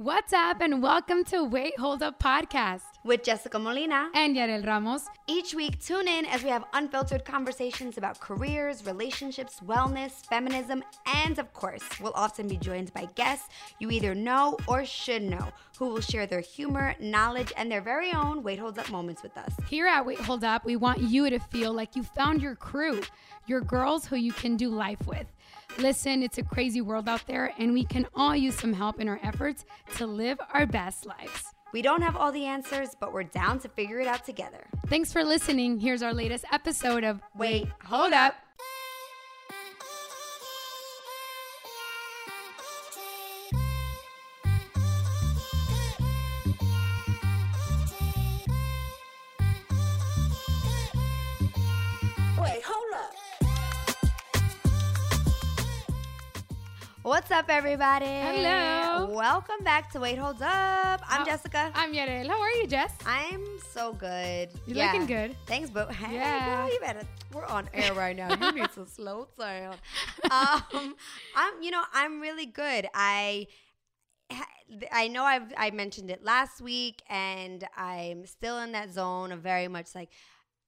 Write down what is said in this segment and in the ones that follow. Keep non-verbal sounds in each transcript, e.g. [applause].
What's up, and welcome to Wait Hold Up podcast with Jessica Molina and Yarel Ramos. Each week, tune in as we have unfiltered conversations about careers, relationships, wellness, feminism, and of course, we'll often be joined by guests you either know or should know who will share their humor, knowledge, and their very own Wait Hold Up moments with us. Here at Wait Hold Up, we want you to feel like you found your crew, your girls who you can do life with. Listen, it's a crazy world out there, and we can all use some help in our efforts to live our best lives. We don't have all the answers, but we're down to figure it out together. Thanks for listening. Here's our latest episode of Wait, Hold Up. What's up, everybody? Hello. Welcome back to Wait Hold Up. I'm How- Jessica. I'm Yarel. How are you, Jess? I'm so good. You're Yeah. looking good. Thanks, boo. Hey, Yeah. girl, you better. We're on air right now. You need to [laughs] slow down. Um, I'm. You know, I'm really good. I. I know I've I mentioned it last week, and I'm still in that zone of very much like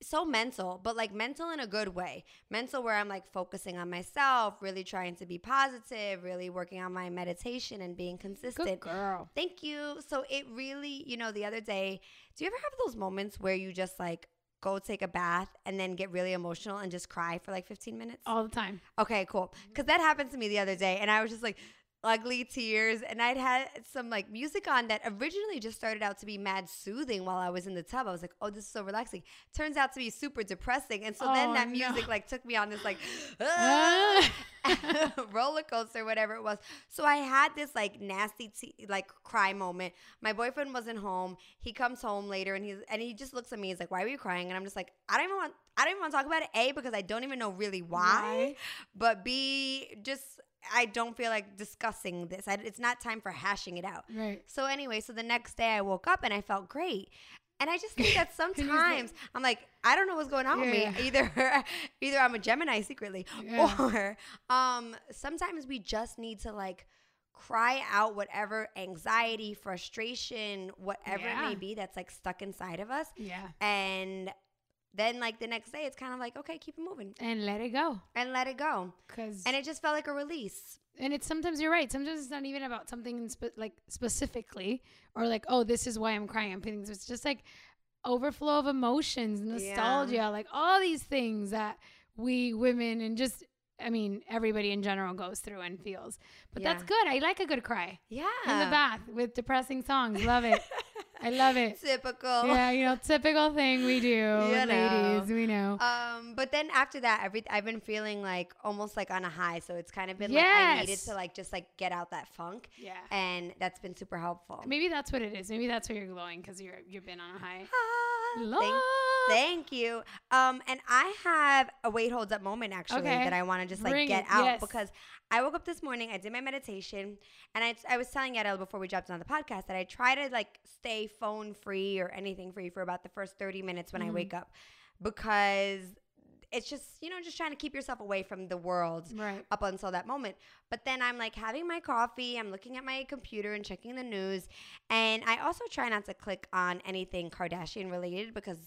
so mental, but like mental in a good way. Mental where I'm like focusing on myself, really trying to be positive, really working on my meditation and being consistent. Good girl. Thank you. So it really, you know, the other day, do you ever have those moments where you just like go take a bath and then get really emotional and just cry for like 15 minutes? All the time. Okay, cool. Because that happened to me the other day, and I was just like ugly tears, and I'd had some like music on that originally just started out to be mad soothing while I was in the tub. I was like, oh, this is so relaxing. Turns out to be super depressing, and so then Oh, that no. music like took me on this like Ah. [laughs] [laughs] roller coaster, whatever it was. So I had this like nasty te- like cry moment. My boyfriend wasn't home. He comes home later, and he's and he just looks at me. He's like, "Why were you crying?" And I'm just like, "I don't even want." I don't even want to talk about it. A because I don't even know really why, Why? but B just I don't feel like discussing this. I, it's not time for hashing it out. Right. So anyway, so the next day I woke up and I felt great. And I just think [laughs] that sometimes I'm like, I don't know what's going on with Yeah. me. Either [laughs] either I'm a Gemini secretly Yeah. or um sometimes we just need to like cry out whatever anxiety, frustration, whatever it may be that's like stuck inside of us. Yeah. And then like the next day it's kind of like, okay, keep it moving And let it go. and let it go. Cause And it just felt like a release. and it's sometimes you're right. Sometimes it's not even about something spe- like specifically or like, oh, this is why I'm crying. I'm feeling this. It's just like overflow of emotions, nostalgia, like all these things that we women and just I mean everybody in general goes through and feels. But that's good. I like a good cry Yeah. in the bath with depressing songs. Love it. [laughs] I love it. Typical. Yeah, you know, typical thing we do, with know. ladies. We know. Um, but then after that, every I've been feeling like almost like on a high. So it's kind of been like I needed to like just like get out that funk, yeah. and that's been super helpful. Maybe that's what it is. Maybe that's why you're glowing because you're you've been on a high. Ah, thank, Love. thank you. Um, and I have a wait holds up moment actually Okay. that I want to just like Bring get it, out yes. because I woke up this morning, I did my meditation, and I I was telling Yarel before we jumped on the podcast that I try to like stay phone free or anything free for about the first thirty minutes when I Mhm. wake up because it's just you know just trying to keep yourself away from the world Right. up until that moment. But then I'm like having my coffee, I'm looking at my computer and checking the news. And I also try not to click on anything Kardashian related because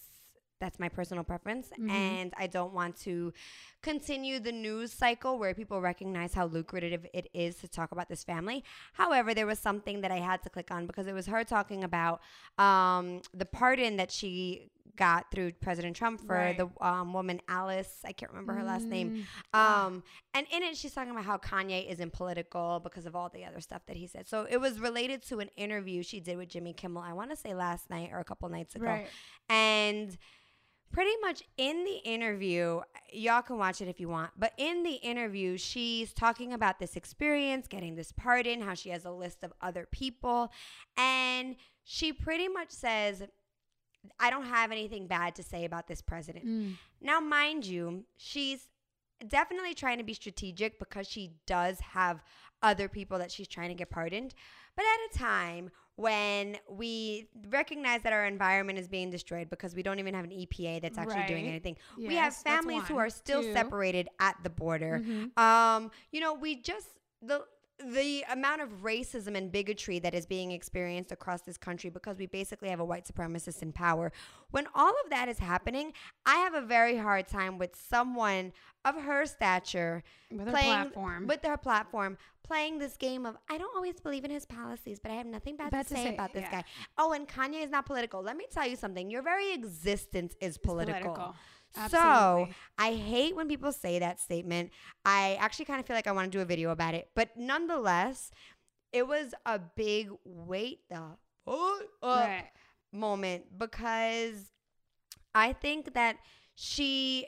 that's my personal preference. Mhm. And I don't want to continue the news cycle where people recognize how lucrative it is to talk about this family. However, there was something that I had to click on because it was her talking about um, the pardon that she got through President Trump for Right. the um, woman Alice. I can't remember her last name. Mm, Um, and in it, she's talking about how Kanye isn't political because of all the other stuff that he said. So it was related to an interview she did with Jimmy Kimmel. I want to say last night or a couple nights ago. Right. And pretty much in the interview, y'all can watch it if you want, but in the interview, she's talking about this experience, getting this pardon, how she has a list of other people. And she pretty much says, I don't have anything bad to say about this president. Mm. Now, mind you, she's definitely trying to be strategic because she does have other people that she's trying to get pardoned. But at a time when we recognize that our environment is being destroyed because we don't even have an EPA that's actually doing Right. anything, we have families who are still Two. separated at the border. Mhm. Um, you know, we just the the amount of racism and bigotry that is being experienced across this country because we basically have a white supremacist in power. When all of that is happening, I have a very hard time with someone of her stature With her platform. with their platform playing this game of I don't always believe in his policies, but I have nothing bad, Bad to, to say, say, about this yeah. guy. Oh, and Kanye is not political. Let me tell you something. Your very existence is political. political. So I hate when people say that statement. I actually kind of feel like I want to do a video about it, but nonetheless, it was a big wait the fuck right. moment because I think that she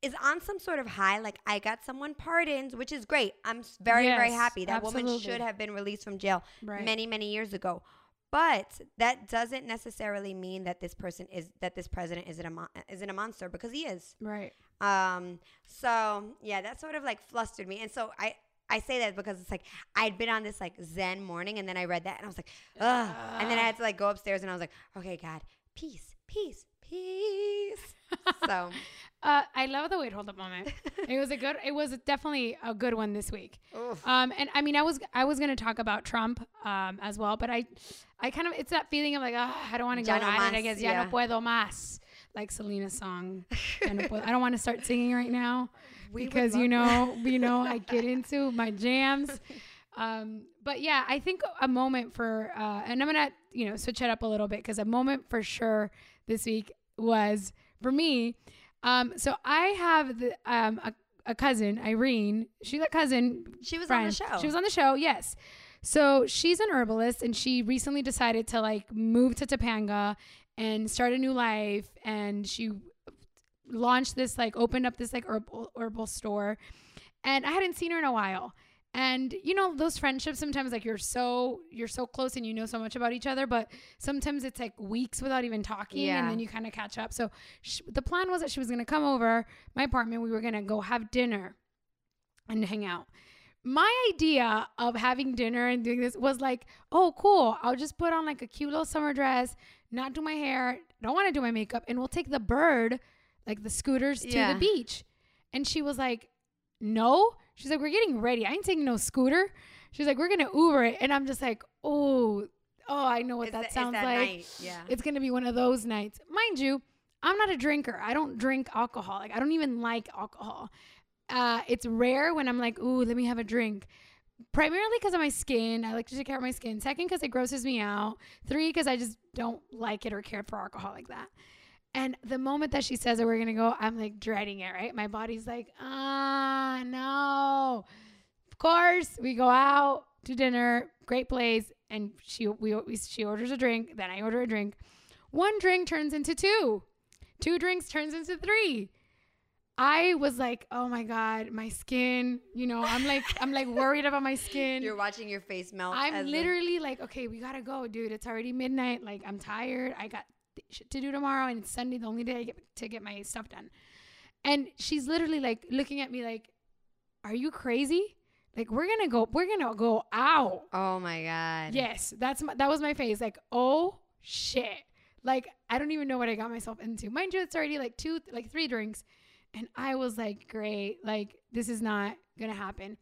is on some sort of high. Like I got someone pardoned, which is great. I'm very very happy. That woman should have been released from jail Right. many many years ago. But that doesn't necessarily mean that this person is that this president isn't a mon- isn't a monster because he is. Right. Um. So yeah, that sort of like flustered me, and so I. I say that because it's like I'd been on this like Zen morning, and then I read that, and I was like, ugh. And then I had to like go upstairs, and I was like, okay, God, peace, peace, peace. [laughs] so Uh, I love the wait hold up moment. [laughs] it was a good. It was definitely a good one this week. oof. Um, and I mean, I was I was gonna talk about Trump um as well, but I, I kind of it's that feeling of like, ah, I don't want to go no at it. I guess yeah. ya no puedo más, like Selena's song. No puedo- I don't want to start singing right now [laughs] We because you know, you know, I get into my jams. Um, but yeah, I think a moment for, uh, and I'm gonna, you know, switch it up a little bit because a moment for sure this week was for me. Um, so I have the, um, a, a cousin, Irene. She's a cousin. She was on the show. She was on the show, yes. So she's an herbalist, and she recently decided to like move to Topanga and start a new life. And she launched this like opened up this like herbal herbal store, and I hadn't seen her in a while. And you know those friendships sometimes like you're so you're so close and you know so much about each other, but sometimes it's like weeks without even talking, Yeah. and then you kind of catch up. So sh- the plan was that she was gonna come over my apartment. We were gonna go have dinner and hang out. My idea of having dinner and doing this was like, oh, cool. I'll just put on like a cute little summer dress, not do my hair, don't want to do my makeup, and we'll take the bird, like the scooters, to the beach. And she was like, no. She's like, we're getting ready. I ain't taking no scooter. She's like, we're gonna Uber it, and I'm just like, oh, oh, I know what It's that the- sounds that like. night, Yeah. It's gonna be one of those nights. Mind you, I'm not a drinker. I don't drink alcohol. Like I don't even like alcohol. Uh, it's rare when I'm like, ooh, let me have a drink. Primarily because of my skin. I like to take care of my skin. Second, because it grosses me out. Three, because I just don't like it or care for alcohol like that. And the moment that she says that we're gonna go, I'm like dreading it. Right, my body's like, ah, no. Of course, we go out to dinner, great place, and she we, we she orders a drink. Then I order a drink. One drink turns into two. Two drinks turns into three. I was like, oh my god, my skin. You know, I'm like, I'm like worried about my skin. You're watching your face melt. I'm literally like, okay, we gotta go, dude. It's already midnight. Like, I'm tired. I got shit to do tomorrow, and it's Sunday, the only day I get to get my stuff done. And she's literally like looking at me like, are you crazy? Like, we're gonna go, we're gonna go out. oh my god. Yes, that's my, that was my face. Like, oh shit. Like, I don't even know what I got myself into. Mind you, it's already like two, like three drinks. And I was like, great. Like, this is not to happen.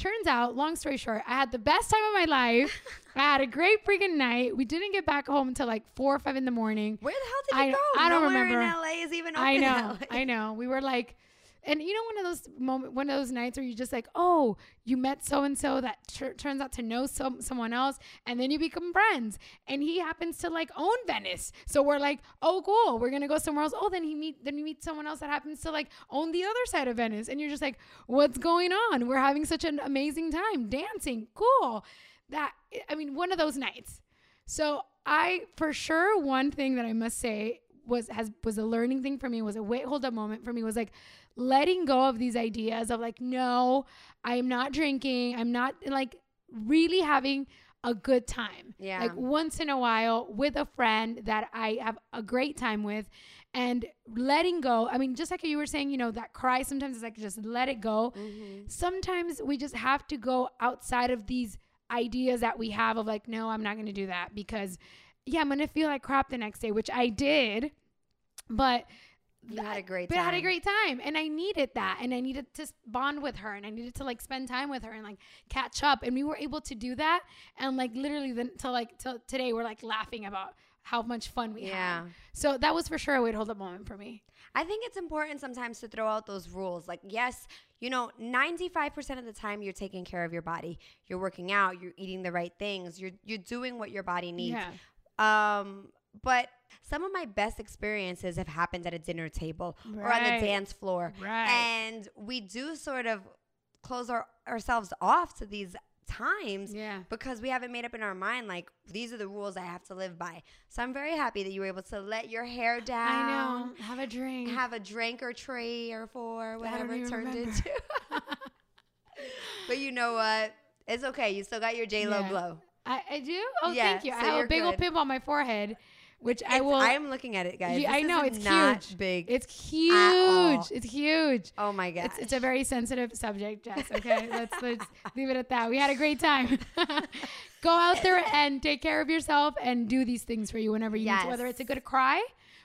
Turns out, long story short, I had the best time of my life. [laughs] I had a great freaking night. We didn't get back home until like four or five in the morning. Where the hell did you I- go? I don't Nowhere remember. in LA is even open. I know, I know. We were like, and you know, one of those moment, one of those nights where you just like, oh, you met so and so that tur turns out to know some someone else, and then you become friends, and he happens to like own Venice, so we're like, oh, cool, we're gonna go somewhere else. Oh, then he meet, then you meet someone else that happens to like own the other side of Venice, and you're just like, what's going on? We're having such an amazing time dancing, cool. That I mean, one of those nights. So I, for sure, one thing that I must say was has was a learning thing for me was a wait hold up moment for me was like letting go of these ideas of like no i'm not drinking i'm not like really having a good time Yeah. like once in a while with a friend that i have a great time with and letting go i mean just like you were saying you know that cry sometimes is like just let it go Mm-hmm. sometimes we just have to go outside of these ideas that we have of like, no, I'm not going to do that because, yeah, I'm to feel like crap the next day, which I did. But You had a great but I had a great time and I needed that and I needed to bond with her and I needed to like spend time with her and like catch up and we were able to do that and like literally then till like till today we're like laughing about how much fun we Yeah. had. So that was for sure a way to hold up moment for me. I think it's important sometimes to throw out those rules. Like, yes, you know, 95% of the time you're taking care of your body. You're working out, you're eating the right things, you're you're doing what your body needs. Yeah. Um, but some of my best experiences have happened at a dinner table or on the dance floor. Right. And we do sort of close our, ourselves off to these times Yeah. because we haven't made up in our mind like these are the rules I have to live by. So I'm very happy that you were able to let your hair down. I know. Have a drink. Have a drink or three or four, whatever it turned remember. into. [laughs] but you know what? It's okay. You still got your J Lo Yeah. glow. I, I do? Oh, Yeah, thank you. I have a big old good. pimple on my forehead, which I will. I am looking at it, guys. I know, it's huge. big. it's huge. It's huge. oh my god. It's, it's a very sensitive subject, Jess. Okay, [laughs] let's let's leave it at that. We had a great time. [laughs] Go out there and take care of yourself and do these things for you whenever you need to. Whether it's a good cry,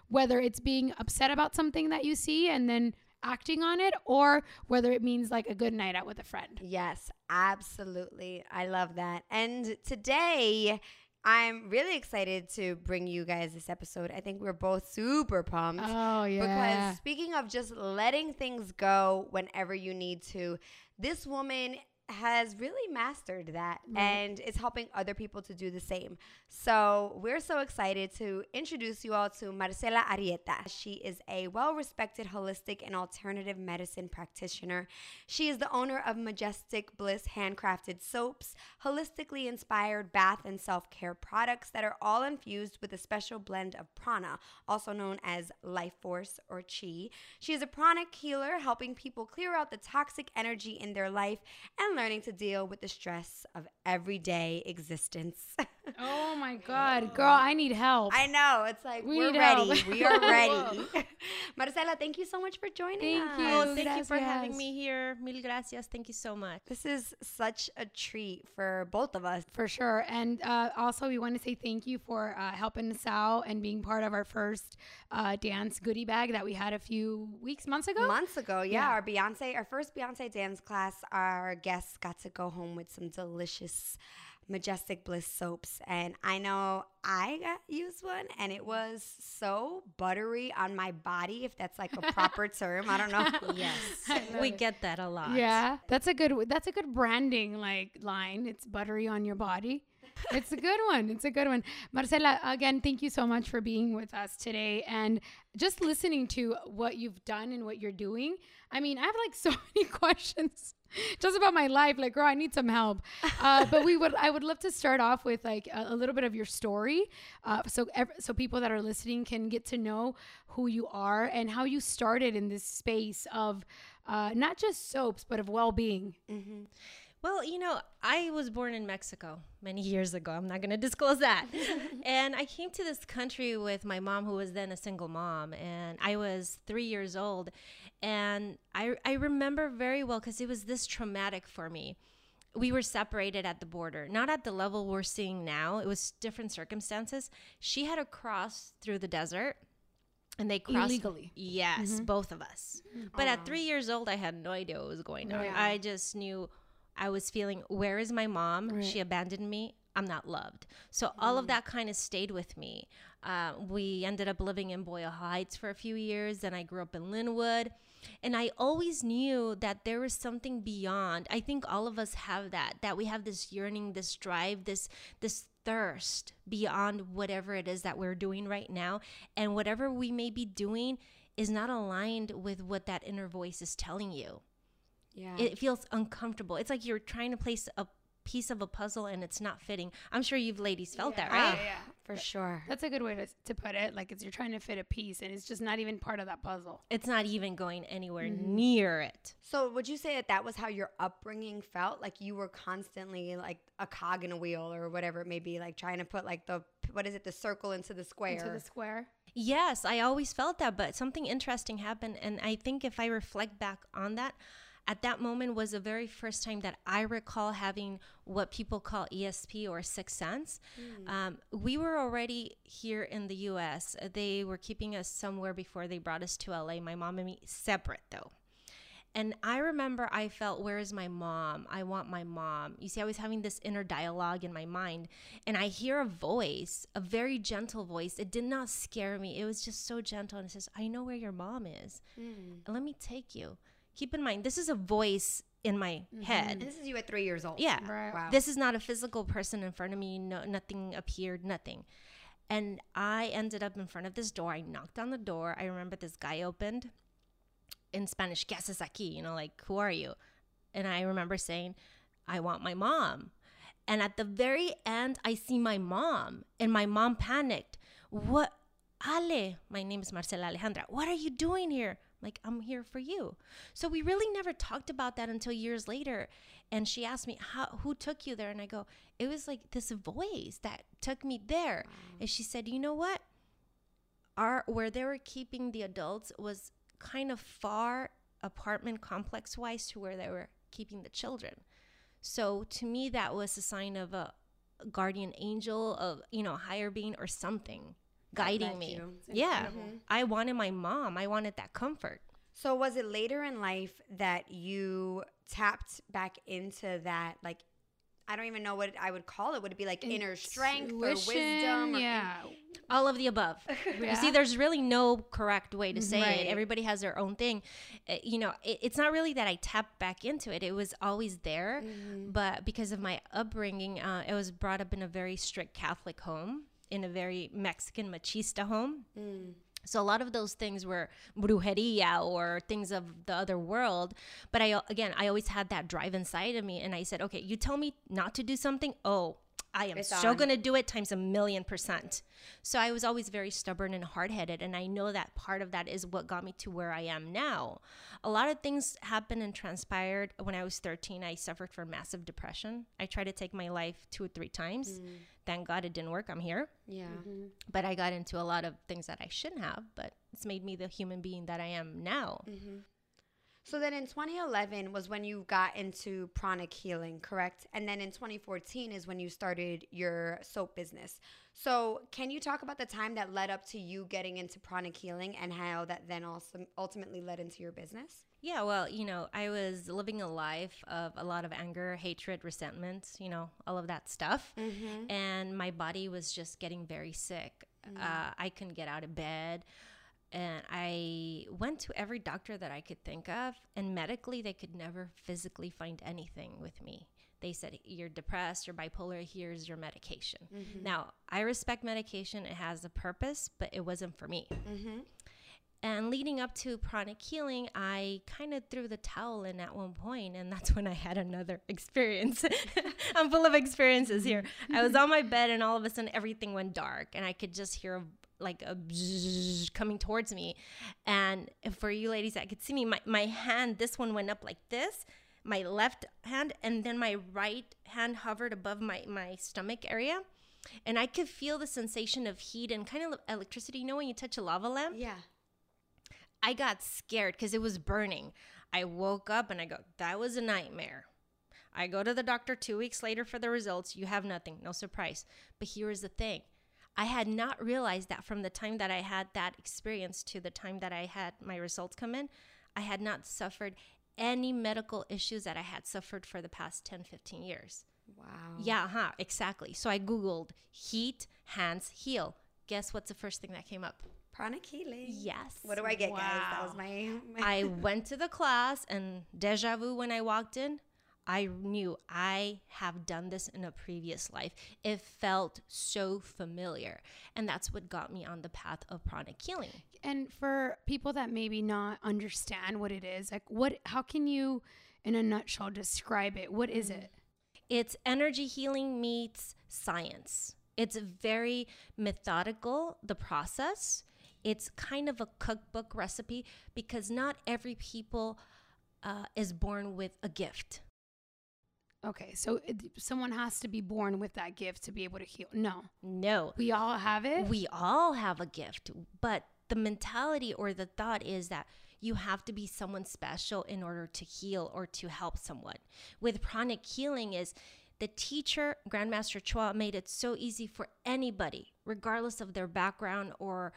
whether it's being upset about something that you see and then acting on it, or whether it means like a good night out with a friend. Yes, absolutely. I love that. And today, I'm really excited to bring you guys this episode. I think we're both super pumped. Oh yeah. Because speaking of just letting things go whenever you need to, this woman has really mastered that Right. and is helping other people to do the same. So we're so excited to introduce you all to Marcela Arieta. She is a well respected holistic and alternative medicine practitioner. She is the owner of Majestic Bliss handcrafted soaps, holistically inspired bath and self care products that are all infused with a special blend of prana, also known as life force or chi. She is a pranic healer, helping people clear out the toxic energy in their life and learning to deal with the stress of everyday existence. [laughs] oh my God, girl, I need help. I know. It's like We we are ready. help. We are [laughs] ready. [laughs] Marcela, thank you so much for joining Thank us. you. Oh, thank you for having me here. Mil gracias. Thank you so much. This is such a treat for both of us. For sure. And uh, also, we want to say thank you for uh, helping us out and being part of our first uh, dance goodie bag that we had a few weeks, months ago. Months ago, yeah, Yeah. our Beyonce, our first Beyonce dance class, our guests got to go home with some delicious Majestic Bliss soaps. And I know I got used one and it was so buttery on my body, if that's like a proper [laughs] term. I don't know. Yes, [laughs] we it. get that a lot. Yeah, that's a good. That's a good branding like line. It's buttery on your body. It's a good one. It's a good one. Marcela, again, thank you so much for being with us today and just listening to what you've done and what you're doing. I mean, I have like [laughs] so many questions just about my life. Like, girl, I need some help. Uh, [laughs] but we would, I would love to start off with like a, a little bit of your story, uh, so ev- so people that are listening can get to know who you are and how you started in this space of uh, not just soaps, but of well-being. hmm Well, you know, I was born in Mexico many years ago. I'm not going to disclose that. [laughs] and I came to this country with my mom, who was then a single mom, and I was three years old. And I, I remember very well because it was this traumatic for me. We were separated at the border, not at the level we're seeing now. It was different circumstances. She had to cross through the desert, and they crossed Illegally. Yes, mm-hmm. both of us. But at three years old, I had no idea what was going oh, on. Yeah. I just knew I was feeling, where is my mom? Right. She abandoned me. I'm not loved. So all of that kind of stayed with me. Uh, we ended up living in Boyle Heights for a few years. Then I grew up in Lynwood. And I always knew that there was something beyond. I think all of us have that, that we have this yearning, this drive, this, this thirst beyond whatever it is that we're doing right now. And whatever we may be doing is not aligned with what that inner voice is telling you. Yeah. It feels uncomfortable. It's like you're trying to place a piece of a puzzle and it's not fitting. I'm sure you've ladies felt that, right? yeah. for sure. That's a good way to, to put it. Like it's you're trying to fit a piece and it's just not even part of that puzzle. It's not even going anywhere Mm-hmm. near it. So, would you say that that was how your upbringing felt? Like you were constantly like a cog in a wheel, or whatever it may be, like trying to put like the what is it, the circle into the square? Into the square. Yes, I always felt that, but something interesting happened. And I think if I reflect back on that, at that moment was the very first time that I recall having what people call ESP or sixth sense. Mm. Um, we were already here in the US. They were keeping us somewhere before they brought us to LA. My mom and me separate though. And I remember I felt, where is my mom? I want my mom. You see, I was having this inner dialogue in my mind, and I hear a voice, a very gentle voice. It did not scare me. It was just so gentle. And it says, I know where your mom is. Mm. And let me take you. Keep in mind, this is a voice in my mm-hmm. head. And this is you at three years old. Yeah. Right. Wow. This is not a physical person in front of me. No, nothing appeared, nothing. And I ended up in front of this door. I knocked on the door. I remember this guy opened in Spanish, ¿qué haces aquí? You know, like, who are you? And I remember saying, I want my mom. And at the very end, I see my mom, and my mom panicked. What, Ale? My name is Marcela Alejandra. What are you doing here? Like, I'm here for you. So we really never talked about that until years later. And she asked me, How, who took you there? And I go, it was like this voice that took me there. Wow. And she said, you know what? Our, where they were keeping the adults was kind of far apartment complex wise to where they were keeping the children. So to me, that was a sign of a guardian angel of, you know, higher being or something guiding me. Yeah. Mm-hmm. I wanted my mom. I wanted that comfort. So was it later in life that you tapped back into that like I don't even know what I would call it. Would it be like Intuition, inner strength or wisdom? Or yeah. In- all of the above. [laughs] yeah. You see, there's really no correct way to say right. it. Everybody has their own thing. Uh, you know, it, it's not really that I tapped back into it. It was always there, mm-hmm. but because of my upbringing, uh, I was brought up in a very strict Catholic home, in a very Mexican machista home. Mm. So a lot of those things were brujeria or things of the other world. But I again, I always had that drive inside of me, and I said, okay, you tell me not to do something. Oh, I am it's so on. gonna do it times a million percent. So I was always very stubborn and hard headed, and I know that part of that is what got me to where I am now. A lot of things happened and transpired when I was 13. I suffered from massive depression. I tried to take my life two or three times. Mm. Thank God it didn't work. I'm here. Yeah. Mm-hmm. But I got into a lot of things that I shouldn't have, but it's made me the human being that I am now. Mm-hmm. So then in 2011 was when you got into pranic healing, correct? And then in 2014 is when you started your soap business. So can you talk about the time that led up to you getting into pranic healing and how that then also ultimately led into your business? Yeah, well, you know, I was living a life of a lot of anger, hatred, resentment, you know, all of that stuff. Mm-hmm. And my body was just getting very sick. Mm-hmm. Uh, I couldn't get out of bed and I went to every doctor that I could think of, and medically, they could never physically find anything with me. They said, You're depressed, you're bipolar, here's your medication. Mm-hmm. Now, I respect medication, it has a purpose, but it wasn't for me. Mm-hmm. And leading up to pranic healing, I kind of threw the towel in at one point, and that's when I had another [laughs] experience. [laughs] I'm full of experiences here. I was on my bed, and all of a sudden, everything went dark, and I could just hear like a coming towards me. And for you ladies that could see me, my, my hand, this one went up like this, my left hand, and then my right hand hovered above my, my stomach area. And I could feel the sensation of heat and kind of electricity. You know when you touch a lava lamp? Yeah. I got scared because it was burning. I woke up and I go, that was a nightmare. I go to the doctor two weeks later for the results. You have nothing, no surprise. But here is the thing I had not realized that from the time that I had that experience to the time that I had my results come in, I had not suffered any medical issues that I had suffered for the past 10, 15 years. Wow. Yeah, huh, exactly. So I Googled heat, hands, heal. Guess what's the first thing that came up? Pranic healing. Yes. What do I get, wow. guys? That was my, my I [laughs] went to the class and deja vu when I walked in. I knew I have done this in a previous life. It felt so familiar. And that's what got me on the path of pranic healing. And for people that maybe not understand what it is, like what how can you in a nutshell describe it? What is it? It's energy healing meets science. It's very methodical, the process. It's kind of a cookbook recipe because not every people uh, is born with a gift Okay, so it, someone has to be born with that gift to be able to heal. No. No. We all have it? We all have a gift, but the mentality or the thought is that you have to be someone special in order to heal or to help someone. With pranic healing is the teacher, Grandmaster Choa, made it so easy for anybody, regardless of their background or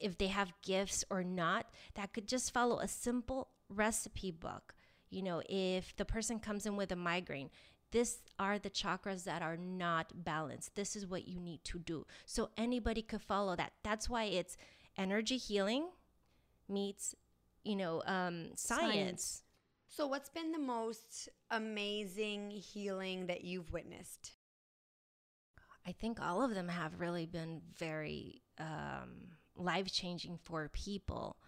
if they have gifts or not, that could just follow a simple recipe book. You know, if the person comes in with a migraine, this are the chakras that are not balanced. This is what you need to do. So anybody could follow that. That's why it's energy healing meets, you know, um, science. science. So, what's been the most amazing healing that you've witnessed? I think all of them have really been very um, life changing for people.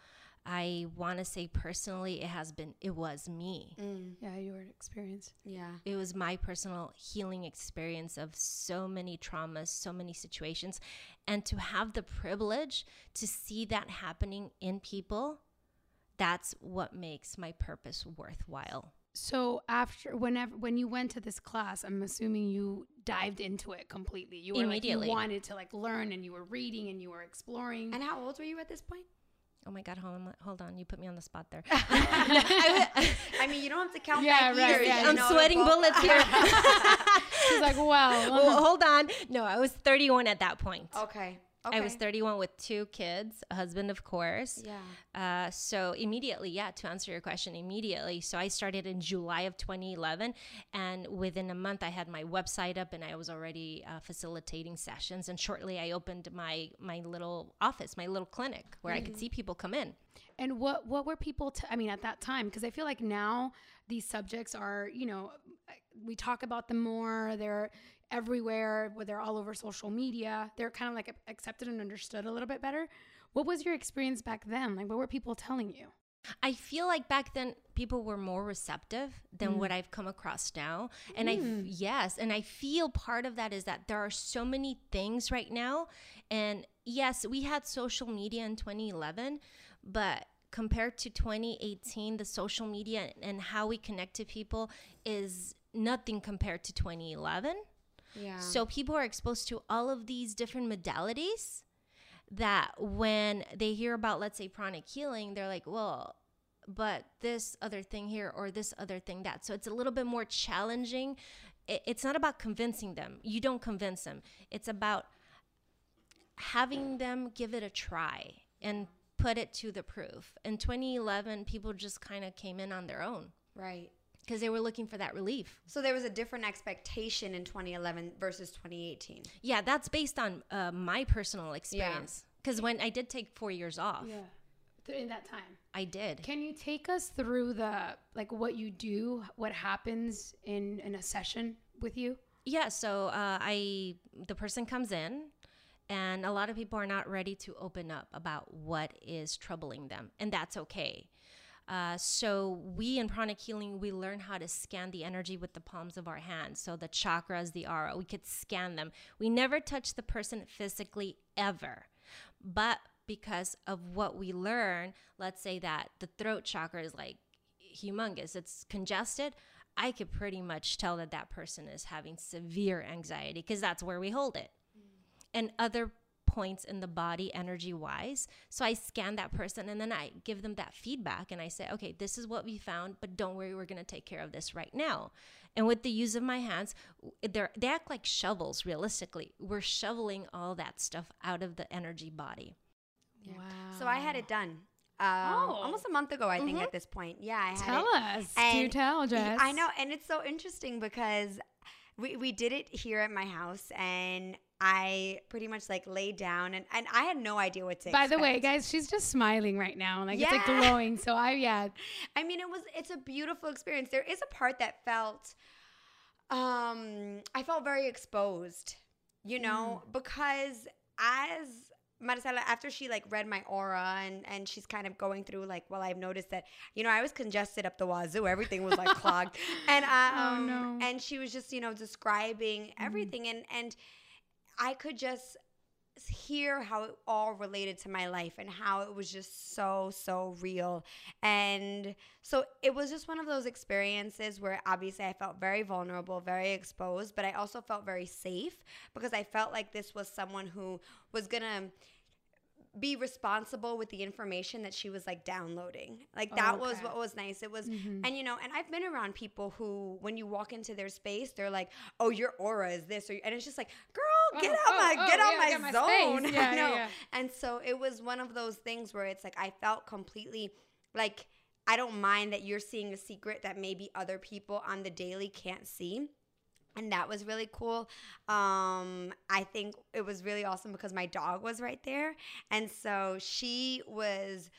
I want to say personally, it has been, it was me. Mm. Yeah, your experience. Yeah. It was my personal healing experience of so many traumas, so many situations. And to have the privilege to see that happening in people, that's what makes my purpose worthwhile. So after whenever when you went to this class, I'm assuming you dived into it completely. You were immediately like, you wanted to like learn and you were reading and you were exploring. And how old were you at this point? Oh my God, hold on, hold on. You put me on the spot there. [laughs] [laughs] I mean, you don't have to count yeah, back right, years. I'm sweating bullets here. [laughs] She's like, wow. Well, um. hold on. No, I was 31 at that point. Okay. Okay. I was 31 with two kids, a husband, of course. Yeah. Uh, so immediately, yeah, to answer your question, immediately. So I started in July of 2011, and within a month, I had my website up, and I was already uh, facilitating sessions. And shortly, I opened my my little office, my little clinic, where mm-hmm. I could mm-hmm. see people come in. And what what were people? T- I mean, at that time, because I feel like now these subjects are, you know, we talk about them more. They're everywhere, where they're all over social media. They're kind of like accepted and understood a little bit better. What was your experience back then? Like, what were people telling you? I feel like back then people were more receptive than mm. what I've come across now. And mm. I, yes, and I feel part of that is that there are so many things right now. And yes, we had social media in 2011, but compared to 2018, the social media and how we connect to people is nothing compared to 2011. Yeah. So people are exposed to all of these different modalities that when they hear about, let's say, pranic healing, they're like, well, but this other thing here or this other thing that. So it's a little bit more challenging. It's not about convincing them. You don't convince them. It's about having them give it a try and put it to the proof. In 2011, people just kind of came in on their own. Right because they were looking for that relief. So there was a different expectation in 2011 versus 2018. Yeah, that's based on uh, my personal experience. Because yeah. when I did take four years off. Yeah. In that time, I did. Can you take us through the like what you do, what happens in in a session with you? Yeah. So uh, I the person comes in, and a lot of people are not ready to open up about what is troubling them, and that's okay. Uh, so we in pranic healing, we learn how to scan the energy with the palms of our hands. So the chakras, the aura, we could scan them. We never touch the person physically ever, but because of what we learn, let's say that the throat chakra is like humongous, it's congested. I could pretty much tell that that person is having severe anxiety because that's where we hold it. Mm. And other points in the body energy wise. So I scan that person and then I give them that feedback and I say, okay, this is what we found, but don't worry, we're going to take care of this right now. And with the use of my hands, they they act like shovels, realistically. We're shoveling all that stuff out of the energy body. Yeah. Wow. So I had it done. Um, oh. almost a month ago, I think, mm-hmm. at this point. Yeah, I tell it. us. And Do tell, Jess. I know, and it's so interesting because we, we did it here at my house, and I pretty much like laid down and, and I had no idea what to By expect. the way, guys, she's just smiling right now. Like yeah. it's like glowing. So I yeah. [laughs] I mean it was it's a beautiful experience. There is a part that felt um I felt very exposed, you know, mm. because as Maricela, after she like read my aura and and she's kind of going through like, well, I've noticed that you know I was congested up the wazoo, everything was like clogged, [laughs] and um, oh, no. and she was just you know describing mm. everything, and and I could just hear how it all related to my life and how it was just so so real. And so it was just one of those experiences where obviously I felt very vulnerable very exposed but I also felt very safe because I felt like this was someone who was going to be responsible with the information that she was like downloading. Like that was Okay. what was nice. It was Mhm. and you know, and I've been around people who when you walk into their space, they're like, "Oh, your aura is this," or and it's just like, "Girl, get Oh, out my oh, get oh, out yeah, my get my zone." [laughs] Yeah, I yeah, know. yeah. And so it was one of those things where it's like I felt completely like I don't mind that you're seeing a secret that maybe other people on the daily can't see. And that was really cool. Um, I think it was really awesome because my dog was right there. And so she was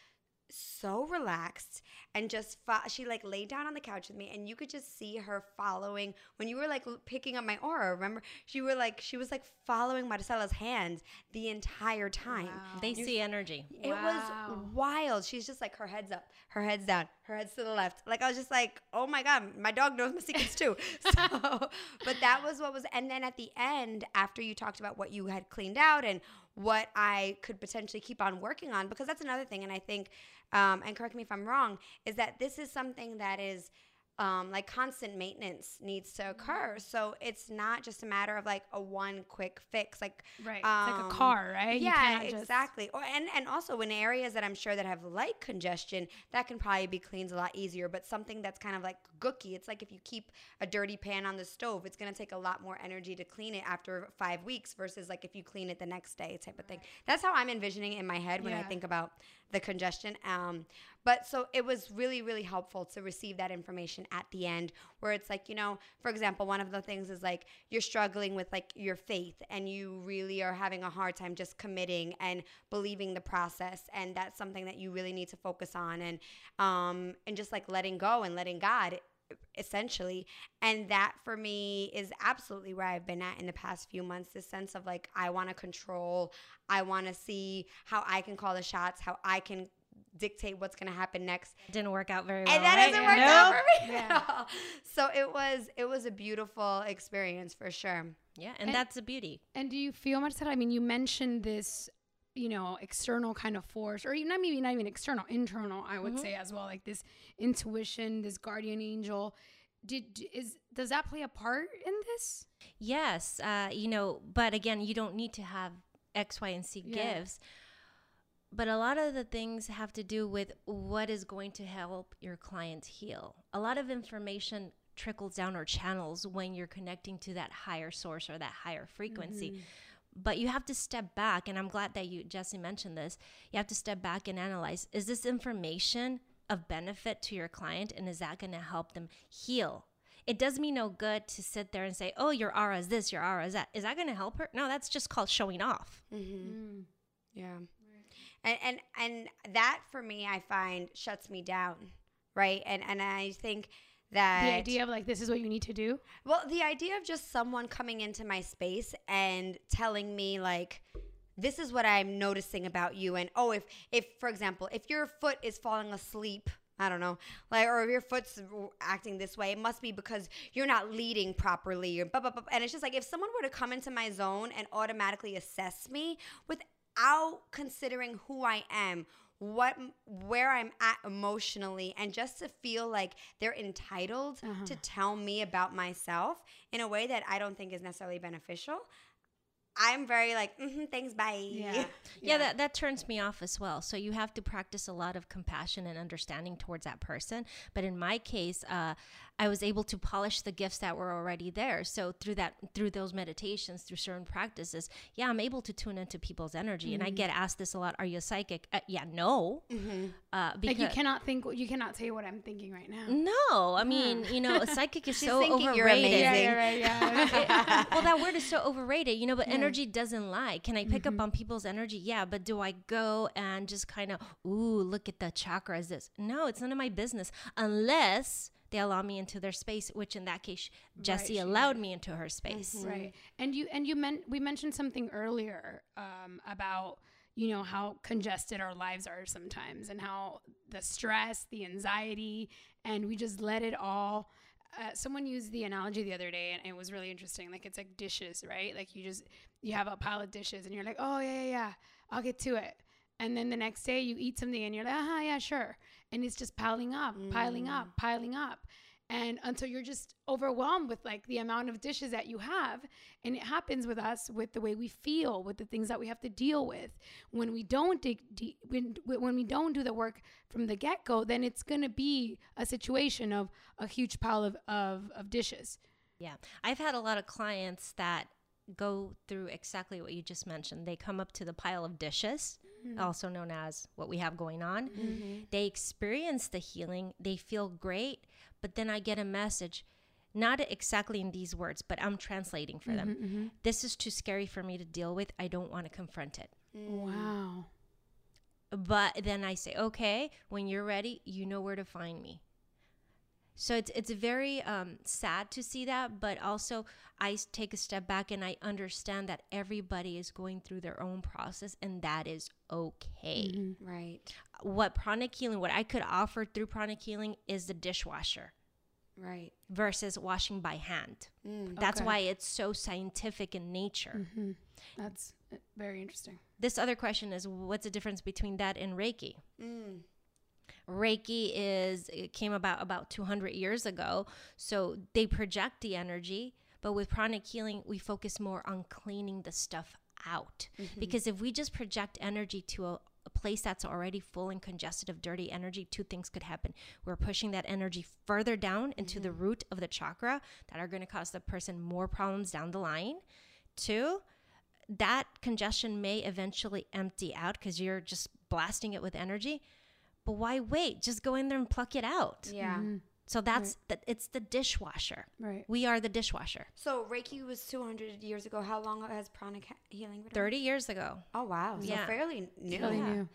so relaxed and just fo- she like laid down on the couch with me and you could just see her following when you were like picking up my aura remember she were like she was like following marcela's hands the entire time Wow. They You- see energy. it Wow. was wild. She's just like her head's up, her head's down, her head's to the left. Like I was just like, oh my god, my dog knows my secrets too. [laughs] So, but that was what was. And then at the end, after you talked about what you had cleaned out and what I could potentially keep on working on, because that's another thing. And I think, um, and correct me if I'm wrong, is that this is something that is um, like constant maintenance needs to occur. So it's not just a matter of like a one quick fix. Like Right. it's like um, a car, right? Yeah, can't just- exactly. Or and and also in areas that I'm sure that have light congestion, that can probably be cleaned a lot easier. But something that's kind of like gooky, it's like if you keep a dirty pan on the stove, it's gonna take a lot more energy to clean it after five weeks versus like if you clean it the next day, type of thing. That's how I'm envisioning it in my head when I think about the congestion. Um, but so it was really, really helpful to receive that information at the end where it's like, you know, for example, one of the things is like you're struggling with like your faith and you really are having a hard time just committing and believing the process. And that's something that you really need to focus on and, um, and just like letting go and letting God essentially. And that for me is absolutely where I've been at in the past few months. This sense of like, I want to control, I want to see how I can call the shots, how I can dictate what's going to happen next. Didn't work out very well. And that right? hasn't worked out Nope. for me Yeah. at all. So it was it was a beautiful experience for sure. Yeah, and, And- that's the beauty. And do you feel much that? I mean, you mentioned this, you know, external kind of force, or not maybe not even external, internal. I would Mhm. say as well, like this intuition, this guardian angel. Did is does that play a part in this? Yes, uh, you know, but again, you don't need to have X, Y, and C Yeah. gifts. But a lot of the things have to do with what is going to help your client heal. A lot of information trickles down or channels when you're connecting to that higher source or that higher frequency. But you have to step back, and I'm glad that you, Jesse, mentioned this. You have to step back and analyze is this information of benefit to your client, and is that going to help them heal? It does me no good to sit there and say, oh, your aura is this, your aura is that. Is that going to help her? No, that's just called showing off. Mm-hmm. Yeah. And and and that for me I find shuts me down, right? And and I think that The idea of like this is what you need to do. Well, the idea of just someone coming into my space and telling me like this is what I'm noticing about you and oh if if for example, if your foot is falling asleep I don't know, like, or if your foot's acting this way, it must be because you're not leading properly, or blah, blah, blah. And it's just like if someone were to come into my zone and automatically assess me without considering who I am, what where I'm at emotionally and just to feel like they're entitled Uh-huh. to tell me about myself in a way that I don't think is necessarily beneficial. I'm very like, mm-hmm, thanks, bye. Yeah. [laughs] Yeah, that, that turns me off as well. So you have to practice a lot of compassion and understanding towards that person. But in my case, uh, I was able to polish the gifts that were already there. So through that, through those meditations, through certain practices, yeah, I'm able to tune into people's energy. And I get asked this a lot: Are you a psychic? Uh, yeah, no. Mm-hmm. Uh, because Like you cannot think, you cannot say what I'm thinking right now. no, I mean, you know, a psychic is [laughs] so overrated. you're amazing. Yeah, yeah, right, yeah. [laughs] well, that word is so overrated, you know, but energy doesn't lie. Can I pick Mm-hmm. up on people's energy? Yeah, but do I go and just kind of, ooh, look at the chakras? This? No, it's none of my business unless they allow me into their space, which in that case, Jessie she allowed me into her space. right. And you and you meant we mentioned something earlier um, about you know how congested our lives are sometimes and how the stress the anxiety and we just let it all uh, someone used the analogy the other day and it was really interesting. Like it's like dishes right? Like you just you have a pile of dishes and you're like oh yeah yeah yeah i'll get to it. And then the next day you eat something and you're like uh-huh yeah sure and it's just piling up piling up mm. piling up. And until you're just overwhelmed with like the amount of dishes that you have and it happens with us with the way we feel with the things that we have to deal with. When we don't dig when, when we don't do the work from the get-go then it's going to be a situation of a huge pile of, of, of dishes. Yeah. I've had a lot of clients that go through exactly what you just mentioned. They come up to the pile of dishes mm-hmm. also known as what we have going on mm-hmm. they experience the healing they feel great but then I get a message, not exactly in these words, but I'm translating for mm-hmm, them. Mm-hmm. This is too scary for me to deal with. I don't want to confront it. Wow. But then I say, okay, when you're ready, you know where to find me. So it's it's very um, sad to see that, but also I take a step back and I understand that everybody is going through their own process, and that is okay. Mm-hmm. Right. What pranic healing, what I could offer through pranic healing, is the dishwasher. Right. Versus washing by hand. Mm, That's okay. why it's so scientific in nature. Mm-hmm. That's uh, very interesting. This other question is what's the difference between that and Reiki? Mm. Reiki is it came about about 200 years ago. So they project the energy, but with pranic healing, we focus more on cleaning the stuff out. Mm-hmm. Because if we just project energy to a, a place that's already full and congested of dirty energy, two things could happen. We're pushing that energy further down into mm-hmm. the root of the chakra that are going to cause the person more problems down the line. Two, that congestion may eventually empty out because you're just blasting it with energy. But why wait? Just go in there and pluck it out. Yeah. Mm-hmm. So that's right. the, it's the dishwasher. Right. We are the dishwasher. So Reiki was 200 years ago. How long has pranic healing been? 30 years ago. Oh wow. So yeah. fairly new. Fairly yeah. new.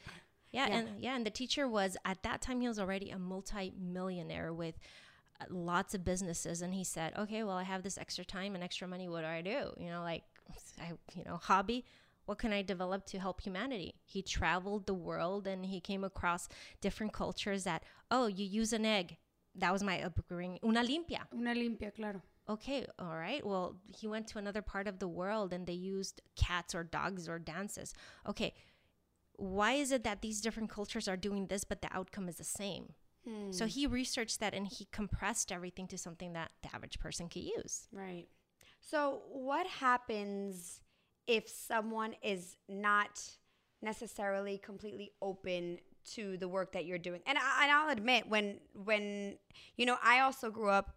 Yeah, yeah, and yeah, and the teacher was at that time he was already a multi-millionaire with uh, lots of businesses and he said, "Okay, well, I have this extra time and extra money. What do I do? You know, like I, you know, hobby what can I develop to help humanity? He traveled the world and he came across different cultures that, oh, you use an egg. That was my upbringing. Una limpia. Una limpia, claro. Okay, all right. Well, he went to another part of the world and they used cats or dogs or dances. Okay, why is it that these different cultures are doing this, but the outcome is the same? Hmm. So he researched that and he compressed everything to something that the average person could use. Right. So, what happens if someone is not necessarily completely open to the work that you're doing. And, I, and I'll admit when when you know I also grew up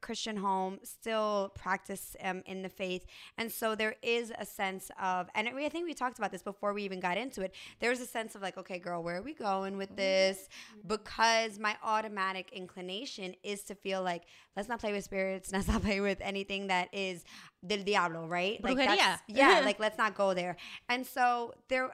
Christian home, still practice um, in the faith. And so there is a sense of, and I think we talked about this before we even got into it. There's a sense of like, okay, girl, where are we going with this? Because my automatic inclination is to feel like, let's not play with spirits, [laughs] let's not play with anything that is del diablo, right? Like, yeah. yeah, [laughs] like let's not go there. And so there,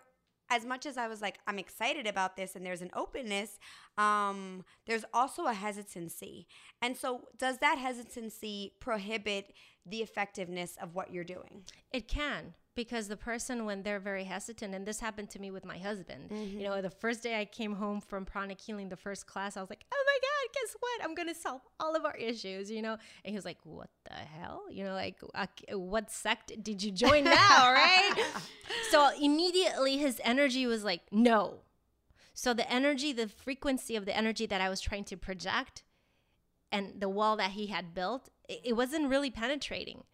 as much as I was like, I'm excited about this and there's an openness, um, there's also a hesitancy. And so, does that hesitancy prohibit the effectiveness of what you're doing? It can because the person when they're very hesitant and this happened to me with my husband mm-hmm. you know the first day i came home from pranic healing the first class i was like oh my god guess what? I'm gonna solve all of our issues you know? And he was like what the hell? You know like uh, what sect did you join now? Right? [laughs] So immediately his energy was like no. So the energy the frequency of the energy that i was trying to project and the wall that he had built it, it wasn't really penetrating.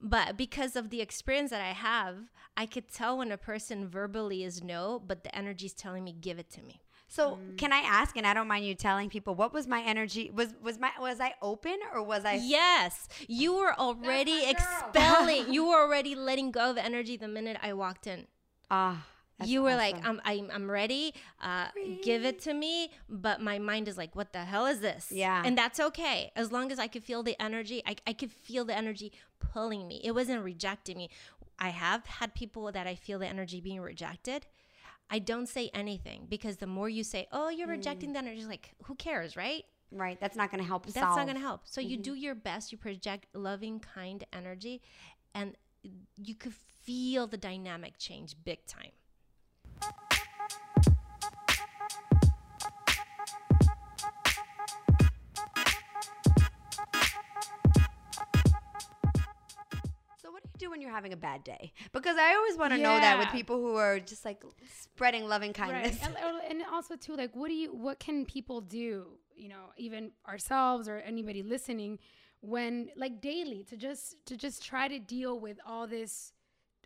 But because of the experience that I have, I could tell when a person verbally is no, but the energy is telling me, give it to me. So mm. can I ask, and I don't mind you telling people, what was my energy? Was was my was I open or was I? Yes, you were already expelling. you were already letting go of energy the minute I walked in. Ah. That's you were awesome. like, I'm, I'm, I'm ready. Uh, give it to me. But my mind is like, what the hell is this? Yeah. And that's okay. As long as I could feel the energy, I, I could feel the energy pulling me. It wasn't rejecting me. I have had people that I feel the energy being rejected. I don't say anything because the more you say, oh, you're rejecting mm. the energy, like, who cares, right? Right. That's not going to help. That's solve. not going to help. So mm-hmm. you do your best. You project loving, kind energy, and you could feel the dynamic change big time. Do you do when you're having a bad day? Because I always want to yeah. know that with people who are just like spreading loving kindness. Right. And, and also too, like, what do you? What can people do you know, even ourselves or anybody listening, when like daily to just to just try to deal with all this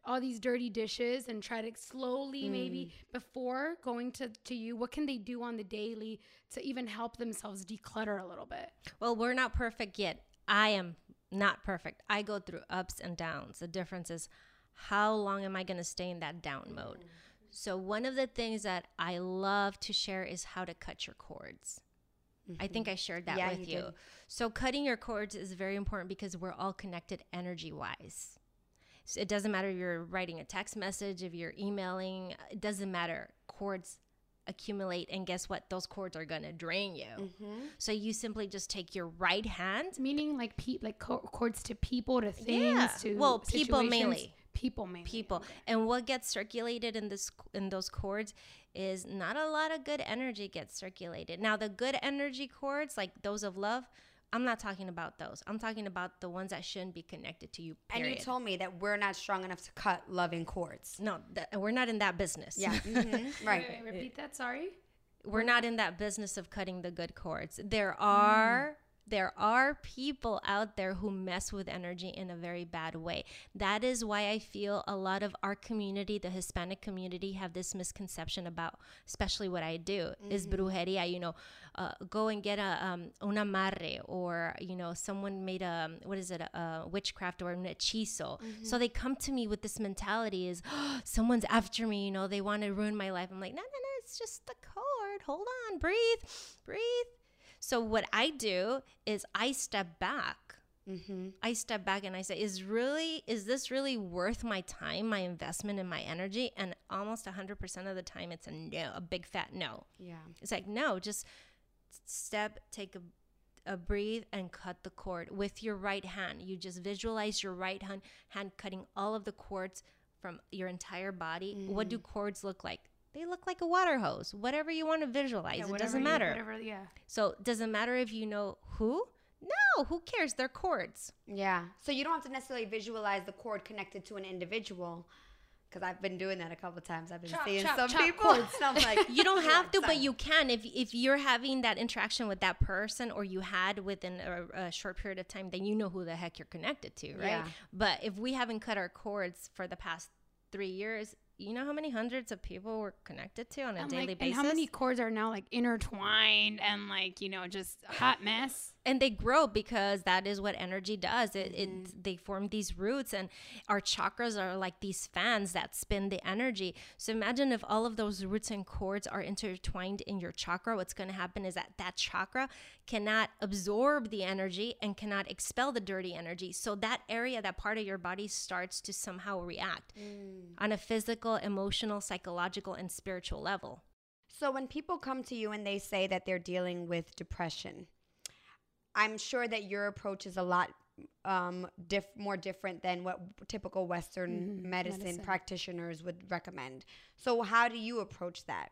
all these dirty dishes and try to slowly Mm. maybe before going to to you what can they do on the daily to even help themselves declutter a little bit Well, we're not perfect yet. I am not perfect. I go through ups and downs. The difference is how long am I going to stay in that down mode? So, one of the things that I love to share is how to cut your cords. I think I mm-hmm. shared that Yeah, with you you. So, cutting your cords is very important because we're all connected energy wise. So it doesn't matter if you're writing a text message, if you're emailing, it doesn't matter. Cords accumulate, and guess what? Those cords are going to drain you. Mm-hmm. So, you simply just take your right hand meaning like pe- like co- cords to people to things Yeah. to Well, people situations. mainly. people mainly people okay. and what gets circulated in this in those cords is not a lot of good energy gets circulated now the good energy cords like those of love i'm not talking about those i'm talking about the ones that shouldn't be connected to you And you told me that we're not strong enough to cut loving cords. no th- we're not in that business Yeah. [laughs] mhm, Right. Wait, wait, repeat that sorry we're not in that business of cutting the good cords there are there are people out there who mess with energy in a very bad way. That is why i feel a lot of our community the hispanic community have this misconception about especially what i do is brujeria you know uh, go and get a um, un amarre or you know someone made a what is it a, a witchcraft or an hechizo. So they come to me with this mentality is [gasps] someone's after me you know they want to ruin my life. I'm like no no no it's just the cord hold on. Breathe. Breathe so what I do is I step back. Mm-hmm. I step back and I say, "Is really is this really worth my time, my investment, and my energy?" And almost hundred percent of the time, it's a no, a big fat no. Yeah. It's like no, just step, take a a breathe and cut the cord with your right hand. You just visualize your right hand hand cutting all of the cords from your entire body. What do cords look like? They look like a water hose. Whatever you want to visualize, Yeah, it doesn't you- matter. whatever yeah So does it matter if you know who? No, who cares? They're cords. Yeah. So you don't have to necessarily visualize the cord connected to an individual. Because I've been doing that a couple times. I've been Chop, seeing chop, some chop people. cords. And I'm [laughs] like, You don't have to, but you can if if you're having that interaction with that person or you had within a, a short period of time, then you know who the heck you're connected to, right? Yeah. But if we haven't cut our cords for the past three years, you know how many hundreds of people we're connected to on a and, daily like, basis. and how many cords are now like intertwined and like you know just a hot mess and they grow because that is what energy does it, Mm-hmm. it they form these roots and our chakras are like these fans that spin the energy so imagine if all of those roots and cords are intertwined in your chakra what's going to happen is that that chakra cannot absorb the energy and cannot expel the dirty energy so that area that part of your body starts to somehow react Mm. on a physical emotional psychological and spiritual level So when people come to you and they say that they're dealing with depression, I'm sure that your approach is a lot um, diff- more different than what typical Western Mhm, medicine, medicine. practitioners would recommend. So how do you approach that?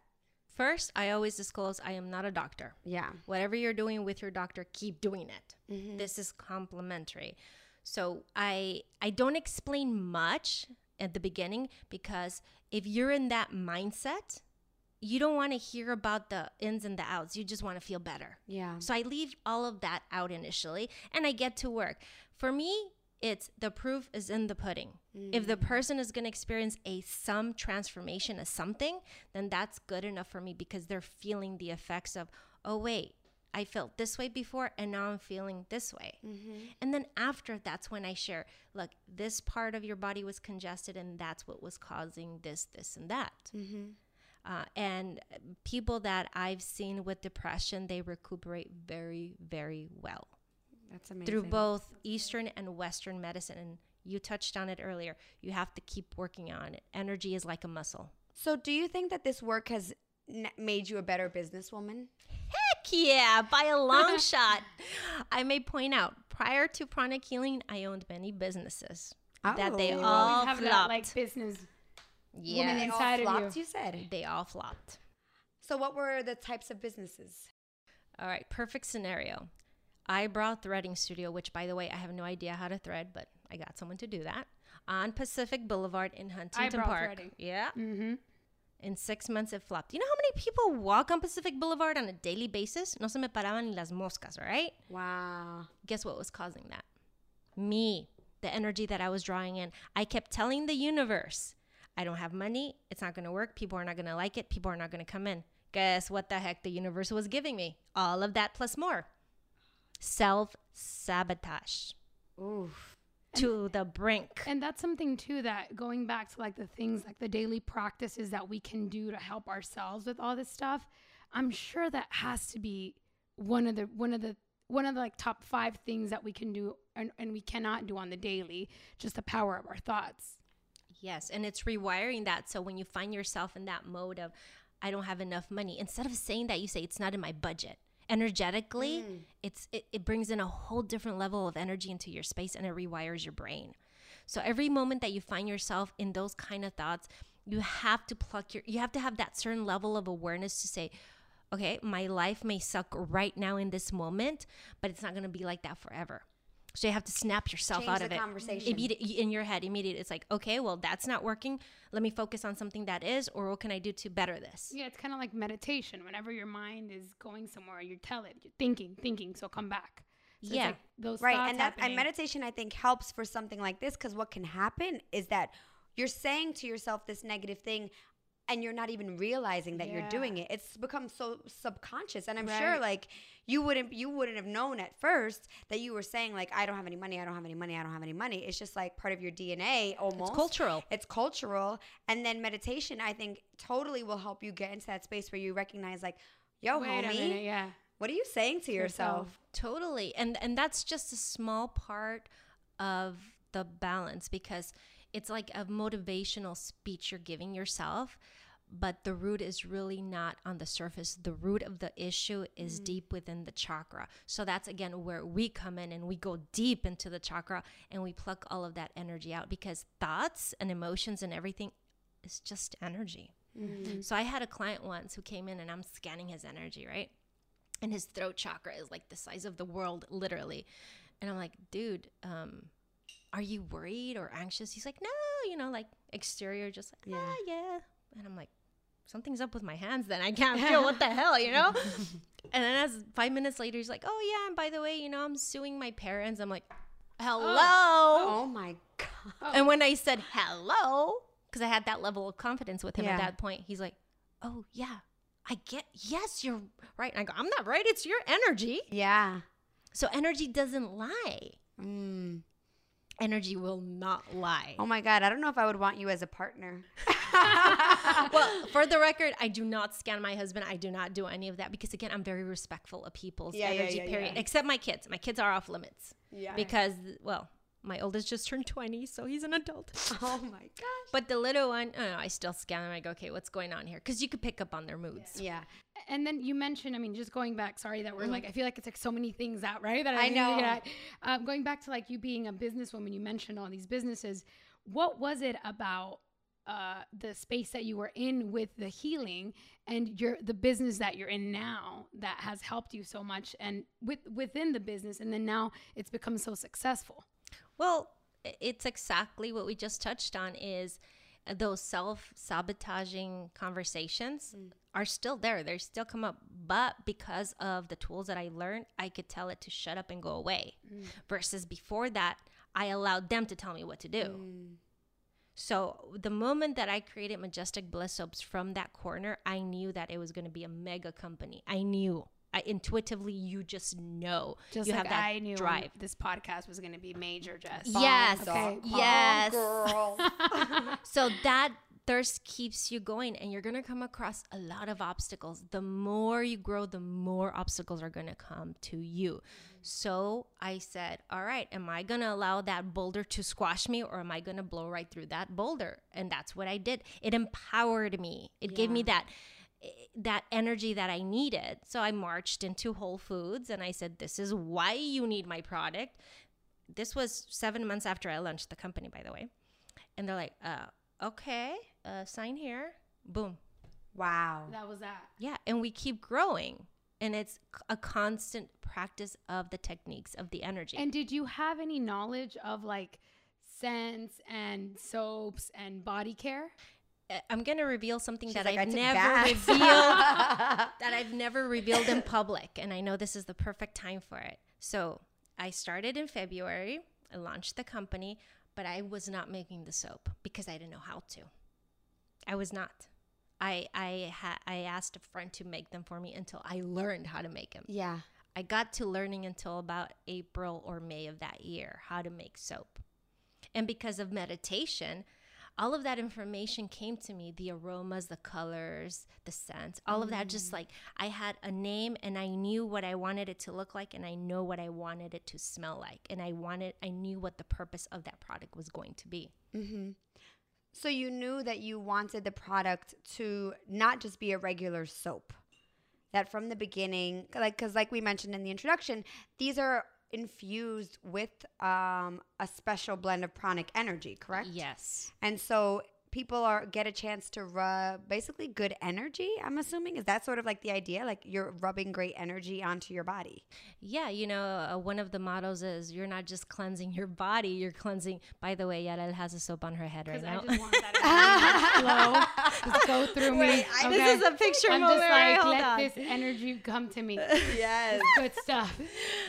first i always disclose i am not a doctor Yeah. whatever you're doing with your doctor keep doing it Mhm. this is complementary so i i don't explain much at the beginning because if you're in that mindset you don't want to hear about the ins and the outs you just want to feel better. Yeah. so i leave all of that out initially and i get to work. For me it's the proof is in the pudding. If the mm. person is going to experience a some transformation of something then that's good enough for me because they're feeling the effects of oh wait i felt this way before and now i'm feeling this way. Mm-hmm. And then after that's when i share look this part of your body was congested and that's what was causing this this and that mm-hmm. Uh, and people that i've seen with depression they recuperate very very well That's amazing. through both Eastern and Western medicine. And you touched on it earlier. You have to keep working on it. Energy is like a muscle. So do you think that this work has n- made you a better businesswoman? Heck yeah, by a long [laughs] shot. I may point out, prior to pranic healing, I owned many businesses that they Oh. All have flopped. that like business yeah, woman They all inside of you. flopped, you said. they all flopped. So what were the types of businesses? All right, perfect scenario. Eyebrow threading studio, which by the way, I have no idea how to thread, but I got someone to do that on Pacific Boulevard in Huntington Eyebrow Park. threading. Yeah. mm-hmm In six months, it flopped. You know how many people walk on Pacific Boulevard on a daily basis? No se me paraban ni las moscas, right? Wow. Guess what was causing that? Me, the energy that I was drawing in. I kept telling the universe, I don't have money. It's not going to work. People are not going to like it. People are not going to come in. Guess what the heck the universe was giving me? All of that plus more. Self sabotage Oof. to the brink. And that's something too that going back to like the things like the daily practices that we can do to help ourselves with all this stuff, I'm sure that has to be one of the one of the one of the like top five things that we can do and, and we cannot do on the daily, just the power of our thoughts. Yes, and it's rewiring that. So when you find yourself in that mode of, I don't have enough money, instead of saying that, you say it's not in my budget. Energetically, mm. it's it, it brings in a whole different level of energy into your space, and it rewires your brain. So every moment that you find yourself in those kind of thoughts, you have to pluck your, you have to have that certain level of awareness to say, okay, my life may suck right now in this moment, but it's not going to be like that forever. So you have to snap yourself Change out the of it. conversation. Immediate, in your head, immediate. It's like, okay, well, that's not working. Let me focus on something that is, or what can I do to better this? Yeah, it's kind of like meditation. Whenever your mind is going somewhere, you tell it, you're thinking, thinking, so come back. So it's Yeah. like those Right. And that and meditation I think helps for something like this because what can happen is that you're saying to yourself this negative thing and you're not even realizing that you're doing it. It's become so subconscious. And I'm sure like you wouldn't you wouldn't have known at first that you were saying like I don't have any money, I don't have any money, I don't have any money. It's just like part of your DNA almost. It's cultural. It's cultural. And then meditation I think totally will help you get into that space where you recognize like, yo, Wait homie, minute, yeah. what are you saying to yourself? Totally. And and that's just a small part of the balance because it's like a motivational speech you're giving yourself, but the root is really not on the surface. The root of the issue is deep within the chakra. So that's again where we come in and we go deep into the chakra and we pluck all of that energy out because thoughts and emotions and everything is just energy. So I had a client once who came in and I'm scanning his energy, right? and his throat chakra is like the size of the world literally and i'm like dude um are you worried or anxious he's like no you know like exterior just like yeah yeah and i'm like something's up with my hands then i can't feel what the [laughs] hell you know [laughs] and then as five minutes later he's like oh yeah and by the way you know i'm suing my parents i'm like hello Oh my god. and when i said hello because i had that level of confidence with him Yeah. at that point he's like oh yeah i get yes you're right and i go i'm not right it's your energy Yeah. so energy doesn't lie. Mm. Energy will not lie. Oh my god, I don't know if I would want you as a partner. [laughs] well, [laughs] for the record, I do not scan my husband. I do not do any of that because again, I'm very respectful of people's Yeah, energy. yeah, period. yeah. Except my kids. My kids are off limits Yeah. because well, my oldest just turned 20, so he's an adult. [laughs] oh my gosh. But the little one, I, know, I still scan them. I go, okay, what's going on here? Because you could pick up on their moods. Yeah. And then you mentioned, I mean, just going back, sorry that we're like, I feel like it's like so many things out, right? That Mm-hmm. I know. get. Um, going back to like you being a businesswoman, you mentioned all these businesses. What was it about uh, the space that you were in with the healing and your the business that you're in now that has helped you so much and with within the business and then now it's become so successful? Well, it's exactly what we just touched on is uh, those self-sabotaging conversations mm. are still there. They still come up, but because of the tools that I learned, I could tell it to shut up and go away. Mm. Versus before that, I allowed them to tell me what to do. Mm. So the moment that I created Majestic Bliss Soaps from that corner, I knew that it was going to be a mega company. I knew. I intuitively, you just know. Just you like have that I knew drive. this podcast was going to be major, Jess. Yes. Okay. Yes. girl. [laughs] [laughs] so that thirst keeps you going and you're going to come across a lot of obstacles the more you grow the more obstacles are going to come to you so i said all right am i going to allow that boulder to squash me or am i going to blow right through that boulder and that's what i did it empowered me it gave me that that energy that i needed. So i marched into whole foods and i said this is why you need my product. This was seven months after i launched the company by the way. And they're like uh, okay uh, sign here. Boom. Wow. That was that. yeah and we keep growing. And it's a constant practice of the techniques of the energy. And did you have any knowledge of like scents and soaps and body care? Uh, I'm gonna reveal something She's that like, "I I've never revealed [laughs] that I've never revealed in public, and I know this is the perfect time for it. So I started in February. I launched the company, but I was not making the soap because I didn't know how to. I was not. I I ha- I asked a friend to make them for me until I learned how to make them. yeah. I got to learning until about April or May of that year how to make soap. And because of meditation, all of that information came to me the aromas, the colors, the scents, all of that. Just like I had a name and I knew what I wanted it to look like and I know what I wanted it to smell like. And I wanted, I knew what the purpose of that product was going to be. Mm-hmm. So you knew that you wanted the product to not just be a regular soap. That from the beginning, like because like we mentioned in the introduction, these are infused with um, a special blend of pranic energy, correct? Yes. And so people are get a chance to rub basically good energy. I'm assuming is that sort of like the idea, like you're rubbing great energy onto your body. Yeah, you know, uh, one of the mottos is you're not just cleansing your body, you're cleansing. By the way, Yarel has a soap on her head right Because now. I just want that [laughs] flow, just go through me. Wait, I- This is a picture I'm moment, just like, Hold let on. this energy come to me. [laughs] Yes. Good stuff.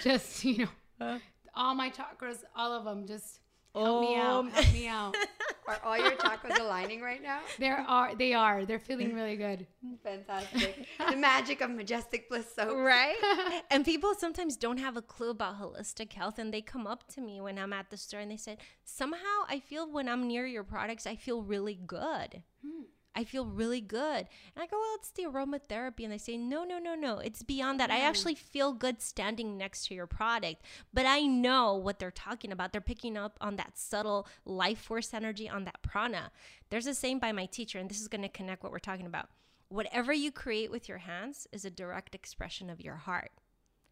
Just you know, all my chakras, all of them, just help me out. Help me out. [laughs] Are all your chakras aligning right now? There are, they are, they're feeling really good. [laughs] Fantastic. the magic of majestic bliss soap. right? [laughs] and people sometimes don't have a clue about holistic health and they come up to me when I'm at the store and they said, "Somehow I feel when I'm near your products, I feel really good." Hmm. I feel really good. And I go, well, it's the aromatherapy. And they say, no, no, no, no. It's beyond that. I actually feel good standing next to your product. But I know what they're talking about. They're picking up on that subtle life force energy, on that prana. There's a saying by my teacher, and this is going to connect what we're talking about. Whatever you create with your hands is a direct expression of your heart.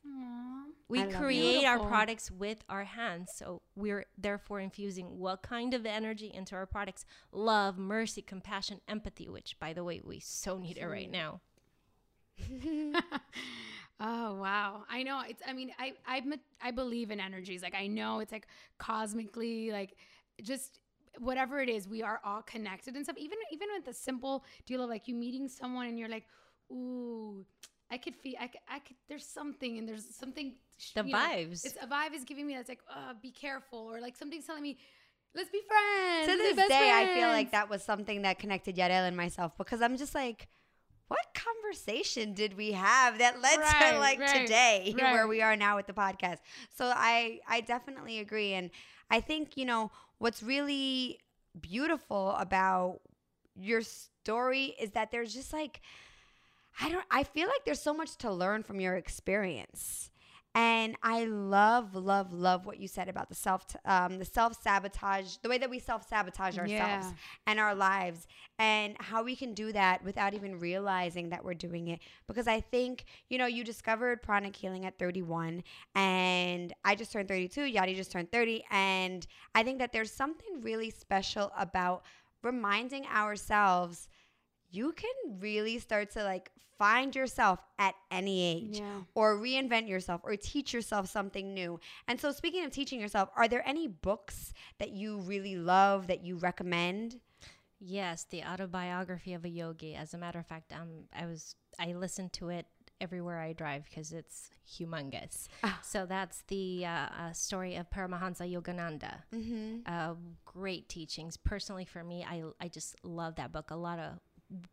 Aww. We create our products with our hands. So we're therefore infusing what kind of energy into our products? Love, mercy, compassion, empathy, which by the way, we so need it right now. [laughs] oh wow i know it's i mean i i i believe in energies like i know it's like cosmically like just whatever it is we are all connected and stuff even even with the simple deal of like you meeting someone and you're like ooh i could feel i could, I could there's something and there's something The you know, vibes. it's a vibe is giving me that's like uh, be careful or like something's telling me let's be friends to this day, I feel like that was something that connected Yarel and myself because I'm just like, what conversation did we have that led to like right, today [laughs] where we are now with the podcast? So I I definitely agree, and I think you know what's really beautiful about your story is that there's just like I don't I feel like there's so much to learn from your experience. And I love, love, love what you said about the self, um, the self sabotage, the way that we self sabotage ourselves Yeah. and our lives, and how we can do that without even realizing that we're doing it. Because I think, you know, you discovered pranic healing at 31, and I just turned 32. Yadi just turned 30, and I think that there's something really special about reminding ourselves you can really start to like find yourself at any age Yeah. or reinvent yourself or teach yourself something new. And so speaking of teaching yourself, are there any books that you really love that you recommend? Yes, the autobiography of a yogi. As a matter of fact, um, I was I listened to it everywhere I drive because it's humongous. Ah. So that's the uh, uh, story of Paramahansa Yogananda. Mm-hmm. uh, great teachings. Personally, for me, I, I just love that book. A lot of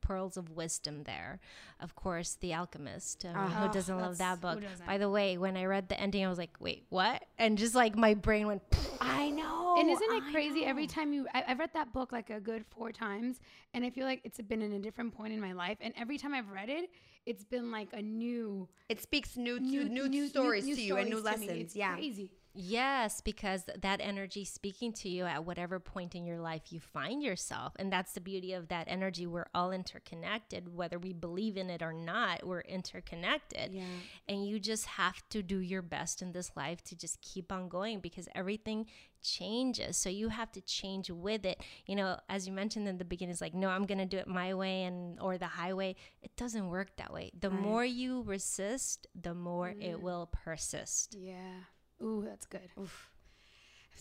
pearls of wisdom there. Of course, The Alchemist. I mean, Ah. who doesn't love that book? By the way, when I read the ending, I was like, wait, what? And just like my brain went, I know. and isn't it I crazy every time you I, i've read that book like a good four times and i feel like it's been in a different point in my life and every time i've read it it's been like a new It speaks new, to, new, new, stories to you and new stories to me. lessons. Yeah. crazy Yes, because that energy speaking to you at whatever point in your life you find yourself. And that's the beauty of that energy. We're all interconnected, whether we believe in it or not, we're interconnected. Yeah. And you just have to do your best in this life to just keep on going because everything changes. So you have to change with it. You know, as you mentioned in the beginning, it's like, no, I'm gonna do it my way and or the highway. It doesn't work that way. The Right. more you resist, the more it mm. will persist. yeah ooh that's good Oof.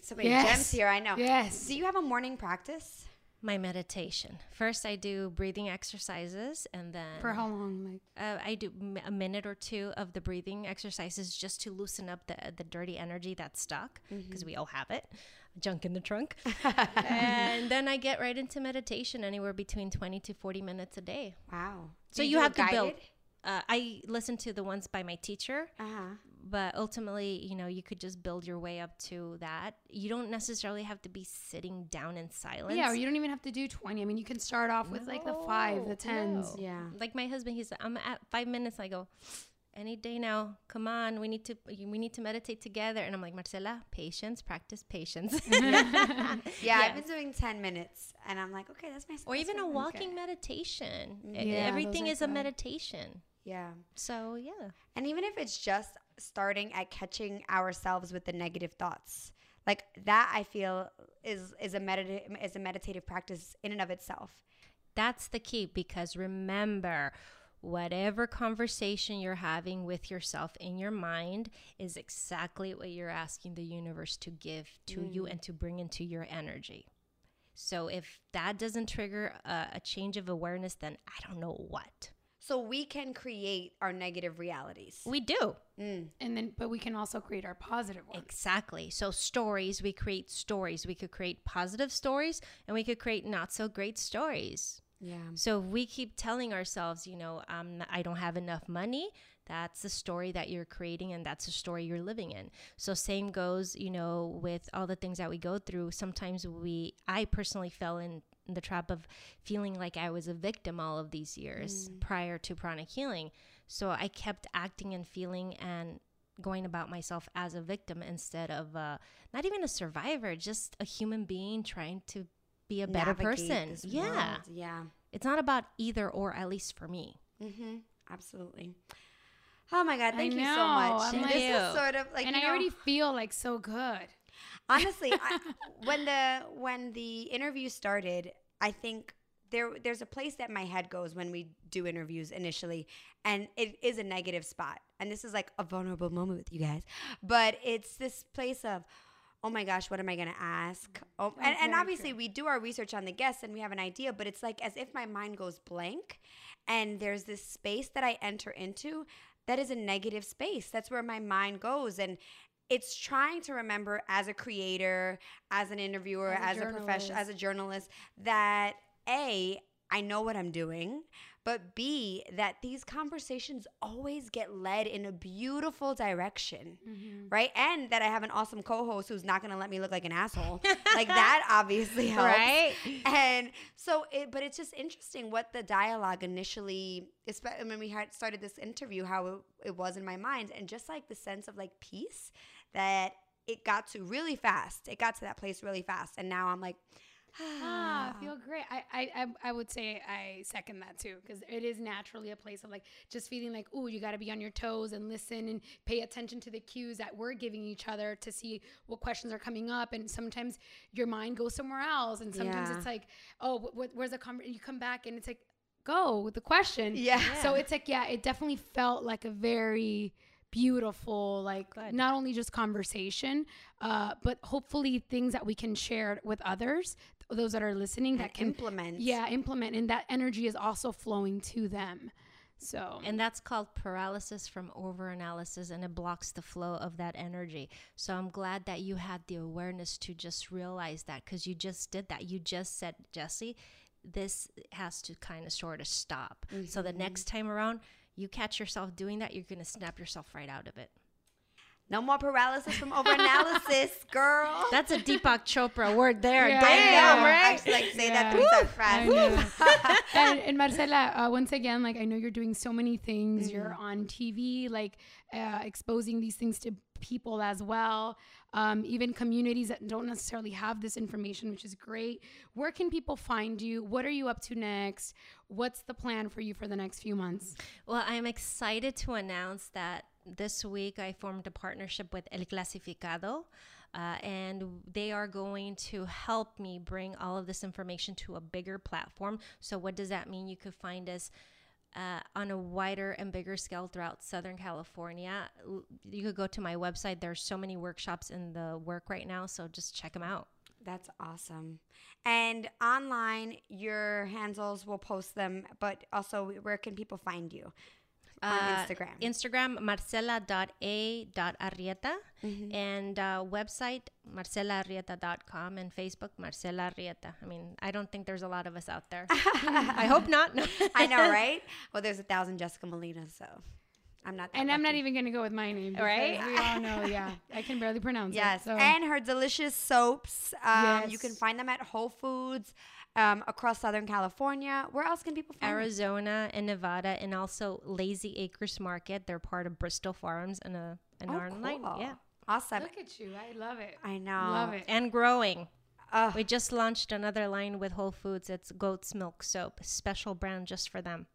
So many Yes. gems here. I know. yes Do you have a morning practice? My meditation. First, I do breathing exercises, and then For how long? Like uh, I do m- a minute or two of the breathing exercises just to loosen up the the dirty energy that's stuck because we all have it, junk in the trunk. [laughs] and then I get right into meditation, anywhere between twenty to forty minutes a day. Wow. So Do you, do have a to build. Uh, I listen to the ones by my teacher, Uh-huh. But ultimately, you know, you could just build your way up to that. You don't necessarily have to be sitting down in silence. yeah, or you don't even have to do twenty. I mean, you can start off with like the five, the tens. no. Yeah. like my husband he's i'm at five minutes i go any day now come on we need to we need to meditate together and i'm like marcela patience practice patience [laughs] Yeah, [laughs] Yeah. I've been doing 10 minutes and I'm like, okay, that's my or even a walking meditation E- Yeah, everything is are a meditation Yeah. so yeah And even if it's just starting at catching ourselves with the negative thoughts, like that, I feel is is a medita- is a meditative practice in and of itself. that's the key because remember whatever conversation you're having with yourself in your mind is exactly what you're asking the universe to give to you mm. and to bring into your energy. So if that doesn't trigger a, a change of awareness, then I don't know what. So we can create our negative realities. We do. Mm. And then, but we can also create our positive ones. Exactly. So stories, we create stories. We could create positive stories and we could create not so great stories. Yeah. So if we keep telling ourselves, you know, um, I don't have enough money. That's the story that you're creating, and that's the story you're living in. So same goes, you know, with all the things that we go through. Sometimes we, I personally fell in the trap of feeling like I was a victim all of these years prior to pranic healing. So I kept acting and feeling and going about myself as a victim instead of uh, not even a survivor, just a human being trying to be a better Navigate person. Yeah. world. Yeah. It's not about either or, at least for me. Mm-hmm. Absolutely. Oh my God! I Thank you so much. I'm And like- this is sort of like and you I know, already feel like so good. Honestly I, when the when the interview started i think there there's a place that my head goes when we do interviews initially and it is a negative spot. And this is like a vulnerable moment with you guys. But it's this place of oh my gosh what am i going to ask mm-hmm. oh, and, and obviously true. we do our research on the guests and we have an idea but it's like as if my mind goes blank and there's this space that i enter into that is a negative space. That's where my mind goes and it's trying to remember as a creator, as an interviewer, As as a a, professional, as a journalist, that A, I know what I'm doing, but B, that these conversations always get led in a beautiful direction, Mm-hmm. right? And that I have an awesome co host who's not gonna let me look like an asshole. [laughs] like that obviously helps. Right? And so, it, but it's just interesting what the dialogue initially, especially when we had started this interview, how it, it was in my mind, and just like the sense of like peace that it got to really fast. It got to that place really fast, and now I'm like, Ah, I [sighs] feel great. I, I, I, would say I second that too because it is naturally a place of like just feeling like, oh, you got to be on your toes and listen and pay attention to the cues that we're giving each other to see what questions are coming up. And sometimes your mind goes somewhere else, and sometimes Yeah. it's like, oh, wh- wh- where's the conversation? You come back and it's like, go with the question. yeah. So it's like, yeah, it definitely felt like a very beautiful, like Good. not only just conversation, uh, but hopefully things that we can share with others, those that are listening, that And can implement. yeah, implement, and that energy is also flowing to them. So And that's called paralysis from overanalysis, and it blocks the flow of that energy. So I'm glad that you had the awareness to just realize that because you just did that. You just said, Jesse, this has to kind of sort of stop. So the mm-hmm. next time around, you catch yourself doing that, you're going to snap yourself right out of it. No more paralysis from overanalysis, [laughs] girl. That's a Deepak Chopra word there. Yeah, I Damn, know. right? I should like say that Yeah. three times fast. [laughs] and, and Marcela, uh, once again, like I know you're doing so many things. Mm-hmm. You're on TV, like uh, exposing these things to people as well. Um, even communities that don't necessarily have this information, which is great. Where can people find you? What are you up to next? What's the plan for you for the next few months? Well, I'm excited to announce that this week I formed a partnership with El Clasificado. Uh, and they are going to help me bring all of this information to a bigger platform. So, what does that mean? You could find us uh, on a wider and bigger scale throughout Southern California. You could go to my website. There's so many workshops in the work right now, so just check them out. That's awesome. And online, your handles will post them, but also where can people find you? On Uh, Instagram. Instagram, marcela.a.arrieta. And uh, website, marcelaarrieta.com. And Facebook, Marcela Arrieta. I mean, I don't think there's a lot of us out there. [laughs] I hope not. [laughs] I know, right? [laughs] Well, there's a thousand Jessica Molina, so I'm not. That And I'm not even gonna go with my name, Right? We all know, yeah. I can barely pronounce Yes, it. So. and her delicious soaps. Um, You can find them at Whole Foods um, across Southern California. Where else can people find them? Arizona and Nevada, and also Lazy Acres Market. They're part of Bristol Farms and a and Oh, are online. cool. Yeah, Awesome. Look at you. I love it. I know. Love it. and growing. Ugh. We just launched another line with Whole Foods. It's goat's milk soap, special brand just for them.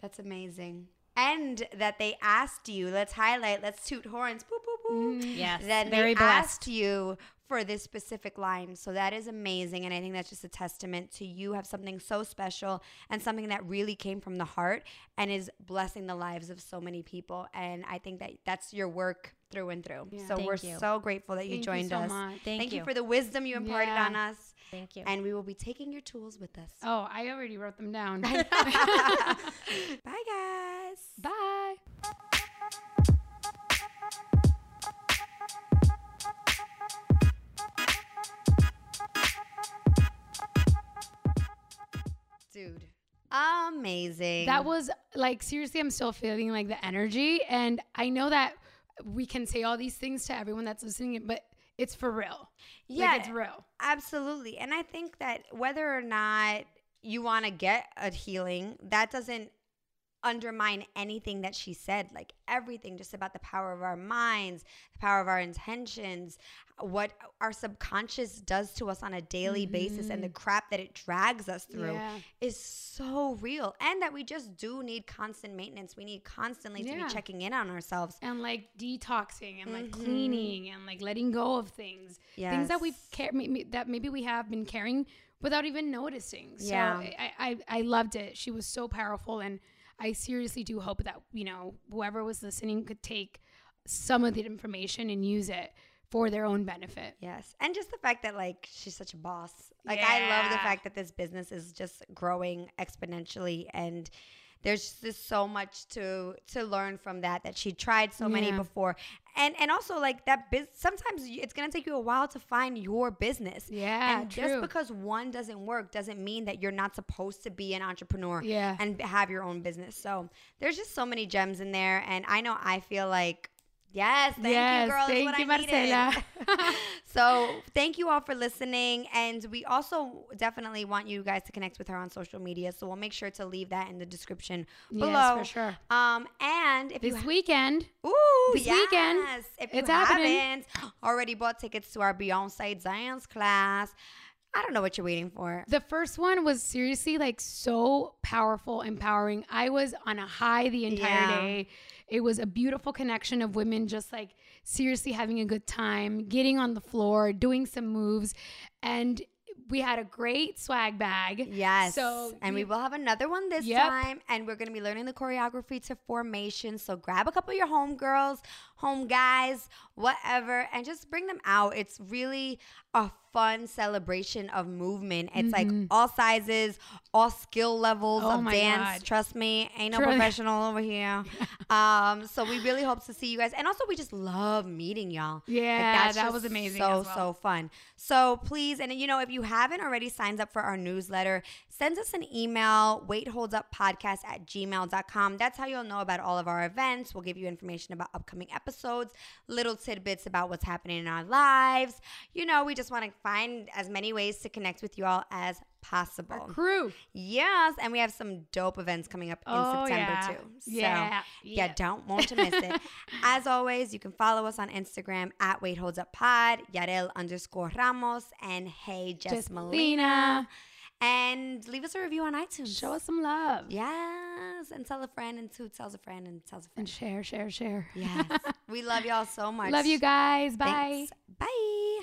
That's amazing. And that they asked you, let's highlight, let's toot horns, boop, boop, boop. Yes, Then very they blessed. asked you for this specific line. So that is amazing. And I think that's just a testament to you have something so special and something that really came from the heart and is blessing the lives of so many people. And I think that that's your work through and through. Yeah. So Thank we're you. so grateful that you Thank joined you so us. much. Thank you. you. for the wisdom you imparted Yeah. on us. Thank you. And we will be taking your tools with us. Oh, I already wrote them down. [laughs] [laughs] Bye, guys. Bye. Amazing. That was like seriously, I'm still feeling like the energy, and I know that we can say all these things to everyone that's listening, but it's for real. yeah, like, it's real. absolutely. And I think that whether or not you want to get a healing, that doesn't undermine anything that she said. Like everything, just about the power of our minds, the power of our intentions, what our subconscious does to us on a daily basis, and the crap that it drags us through Yeah. is so real. And that we just do need constant maintenance. We need constantly to be checking in on ourselves. and like detoxing and like Mhm. cleaning and like letting go of things things that we've Yes. car- maybe, that maybe we have been carrying without even noticing so Yeah. I, I i loved it she was so powerful and i seriously do hope that you know whoever was listening could take some of the information and use it for their own benefit Yes. And just the fact that like she's such a boss. Like I love the fact that this business is just growing exponentially and there's just so much to to learn from that that she tried so many before. And and also like that biz- sometimes it's going to take you a while to find your business. Yeah, And true. just because one doesn't work doesn't mean that you're not supposed to be an entrepreneur Yeah. and have your own business. So there's just so many gems in there and I know I feel like Yes, thank Yes, you, girl. Thank what you, I. Marcela. [laughs] [laughs] so thank you all for listening, and we also definitely want you guys to connect with her on social media. So we'll make sure to leave that in the description below. Yes, for sure. Um, and if this you weekend Ooh, This yes. weekend, If you it's happening. haven't already bought tickets to our Beyonce dance class, I don't know what you're waiting for. The first one was seriously like so powerful, empowering. I was on a high the entire Yeah. day. It was a beautiful connection of women just like seriously having a good time, getting on the floor, doing some moves. And we had a great swag bag. Yes. So and we we- will have another one this Yep. time. And we're going to be learning the choreography to formation. So grab a couple of your home girls, home guys, whatever, and just bring them out. It's really a fun celebration of movement. It's like all sizes, all skill levels Mm-hmm. Oh of dance. God. Trust me, ain't no professional over here. [laughs] um, so we really hope to see you guys. And also, we just love meeting y'all. Yeah, that was amazing So, as well. so fun. So please, and you know, if you haven't already signed up for our newsletter, send us an email, waitholdsuppodcast at gmail.com. That's how you'll know about all of our events. We'll give you information about upcoming episodes, little tidbits about what's happening in our lives. You know, we just want to find as many ways to connect with you all as possible. Crew. Yes, and we have some dope events coming up in Oh, September yeah. too. So Yeah, yeah, yeah. don't want to miss it. [laughs] As always, you can follow us on Instagram at Wait Holds Up Pod, Yarel underscore Ramos, and Hey Jess, Molina. Molina. And leave us a review on iTunes. Show us some love. Yes, and tell a friend, and two tells a friend, and tells a friend. And share, share, share. Yes, [laughs] we love y'all so much. Love you guys. Bye. Thanks. Bye.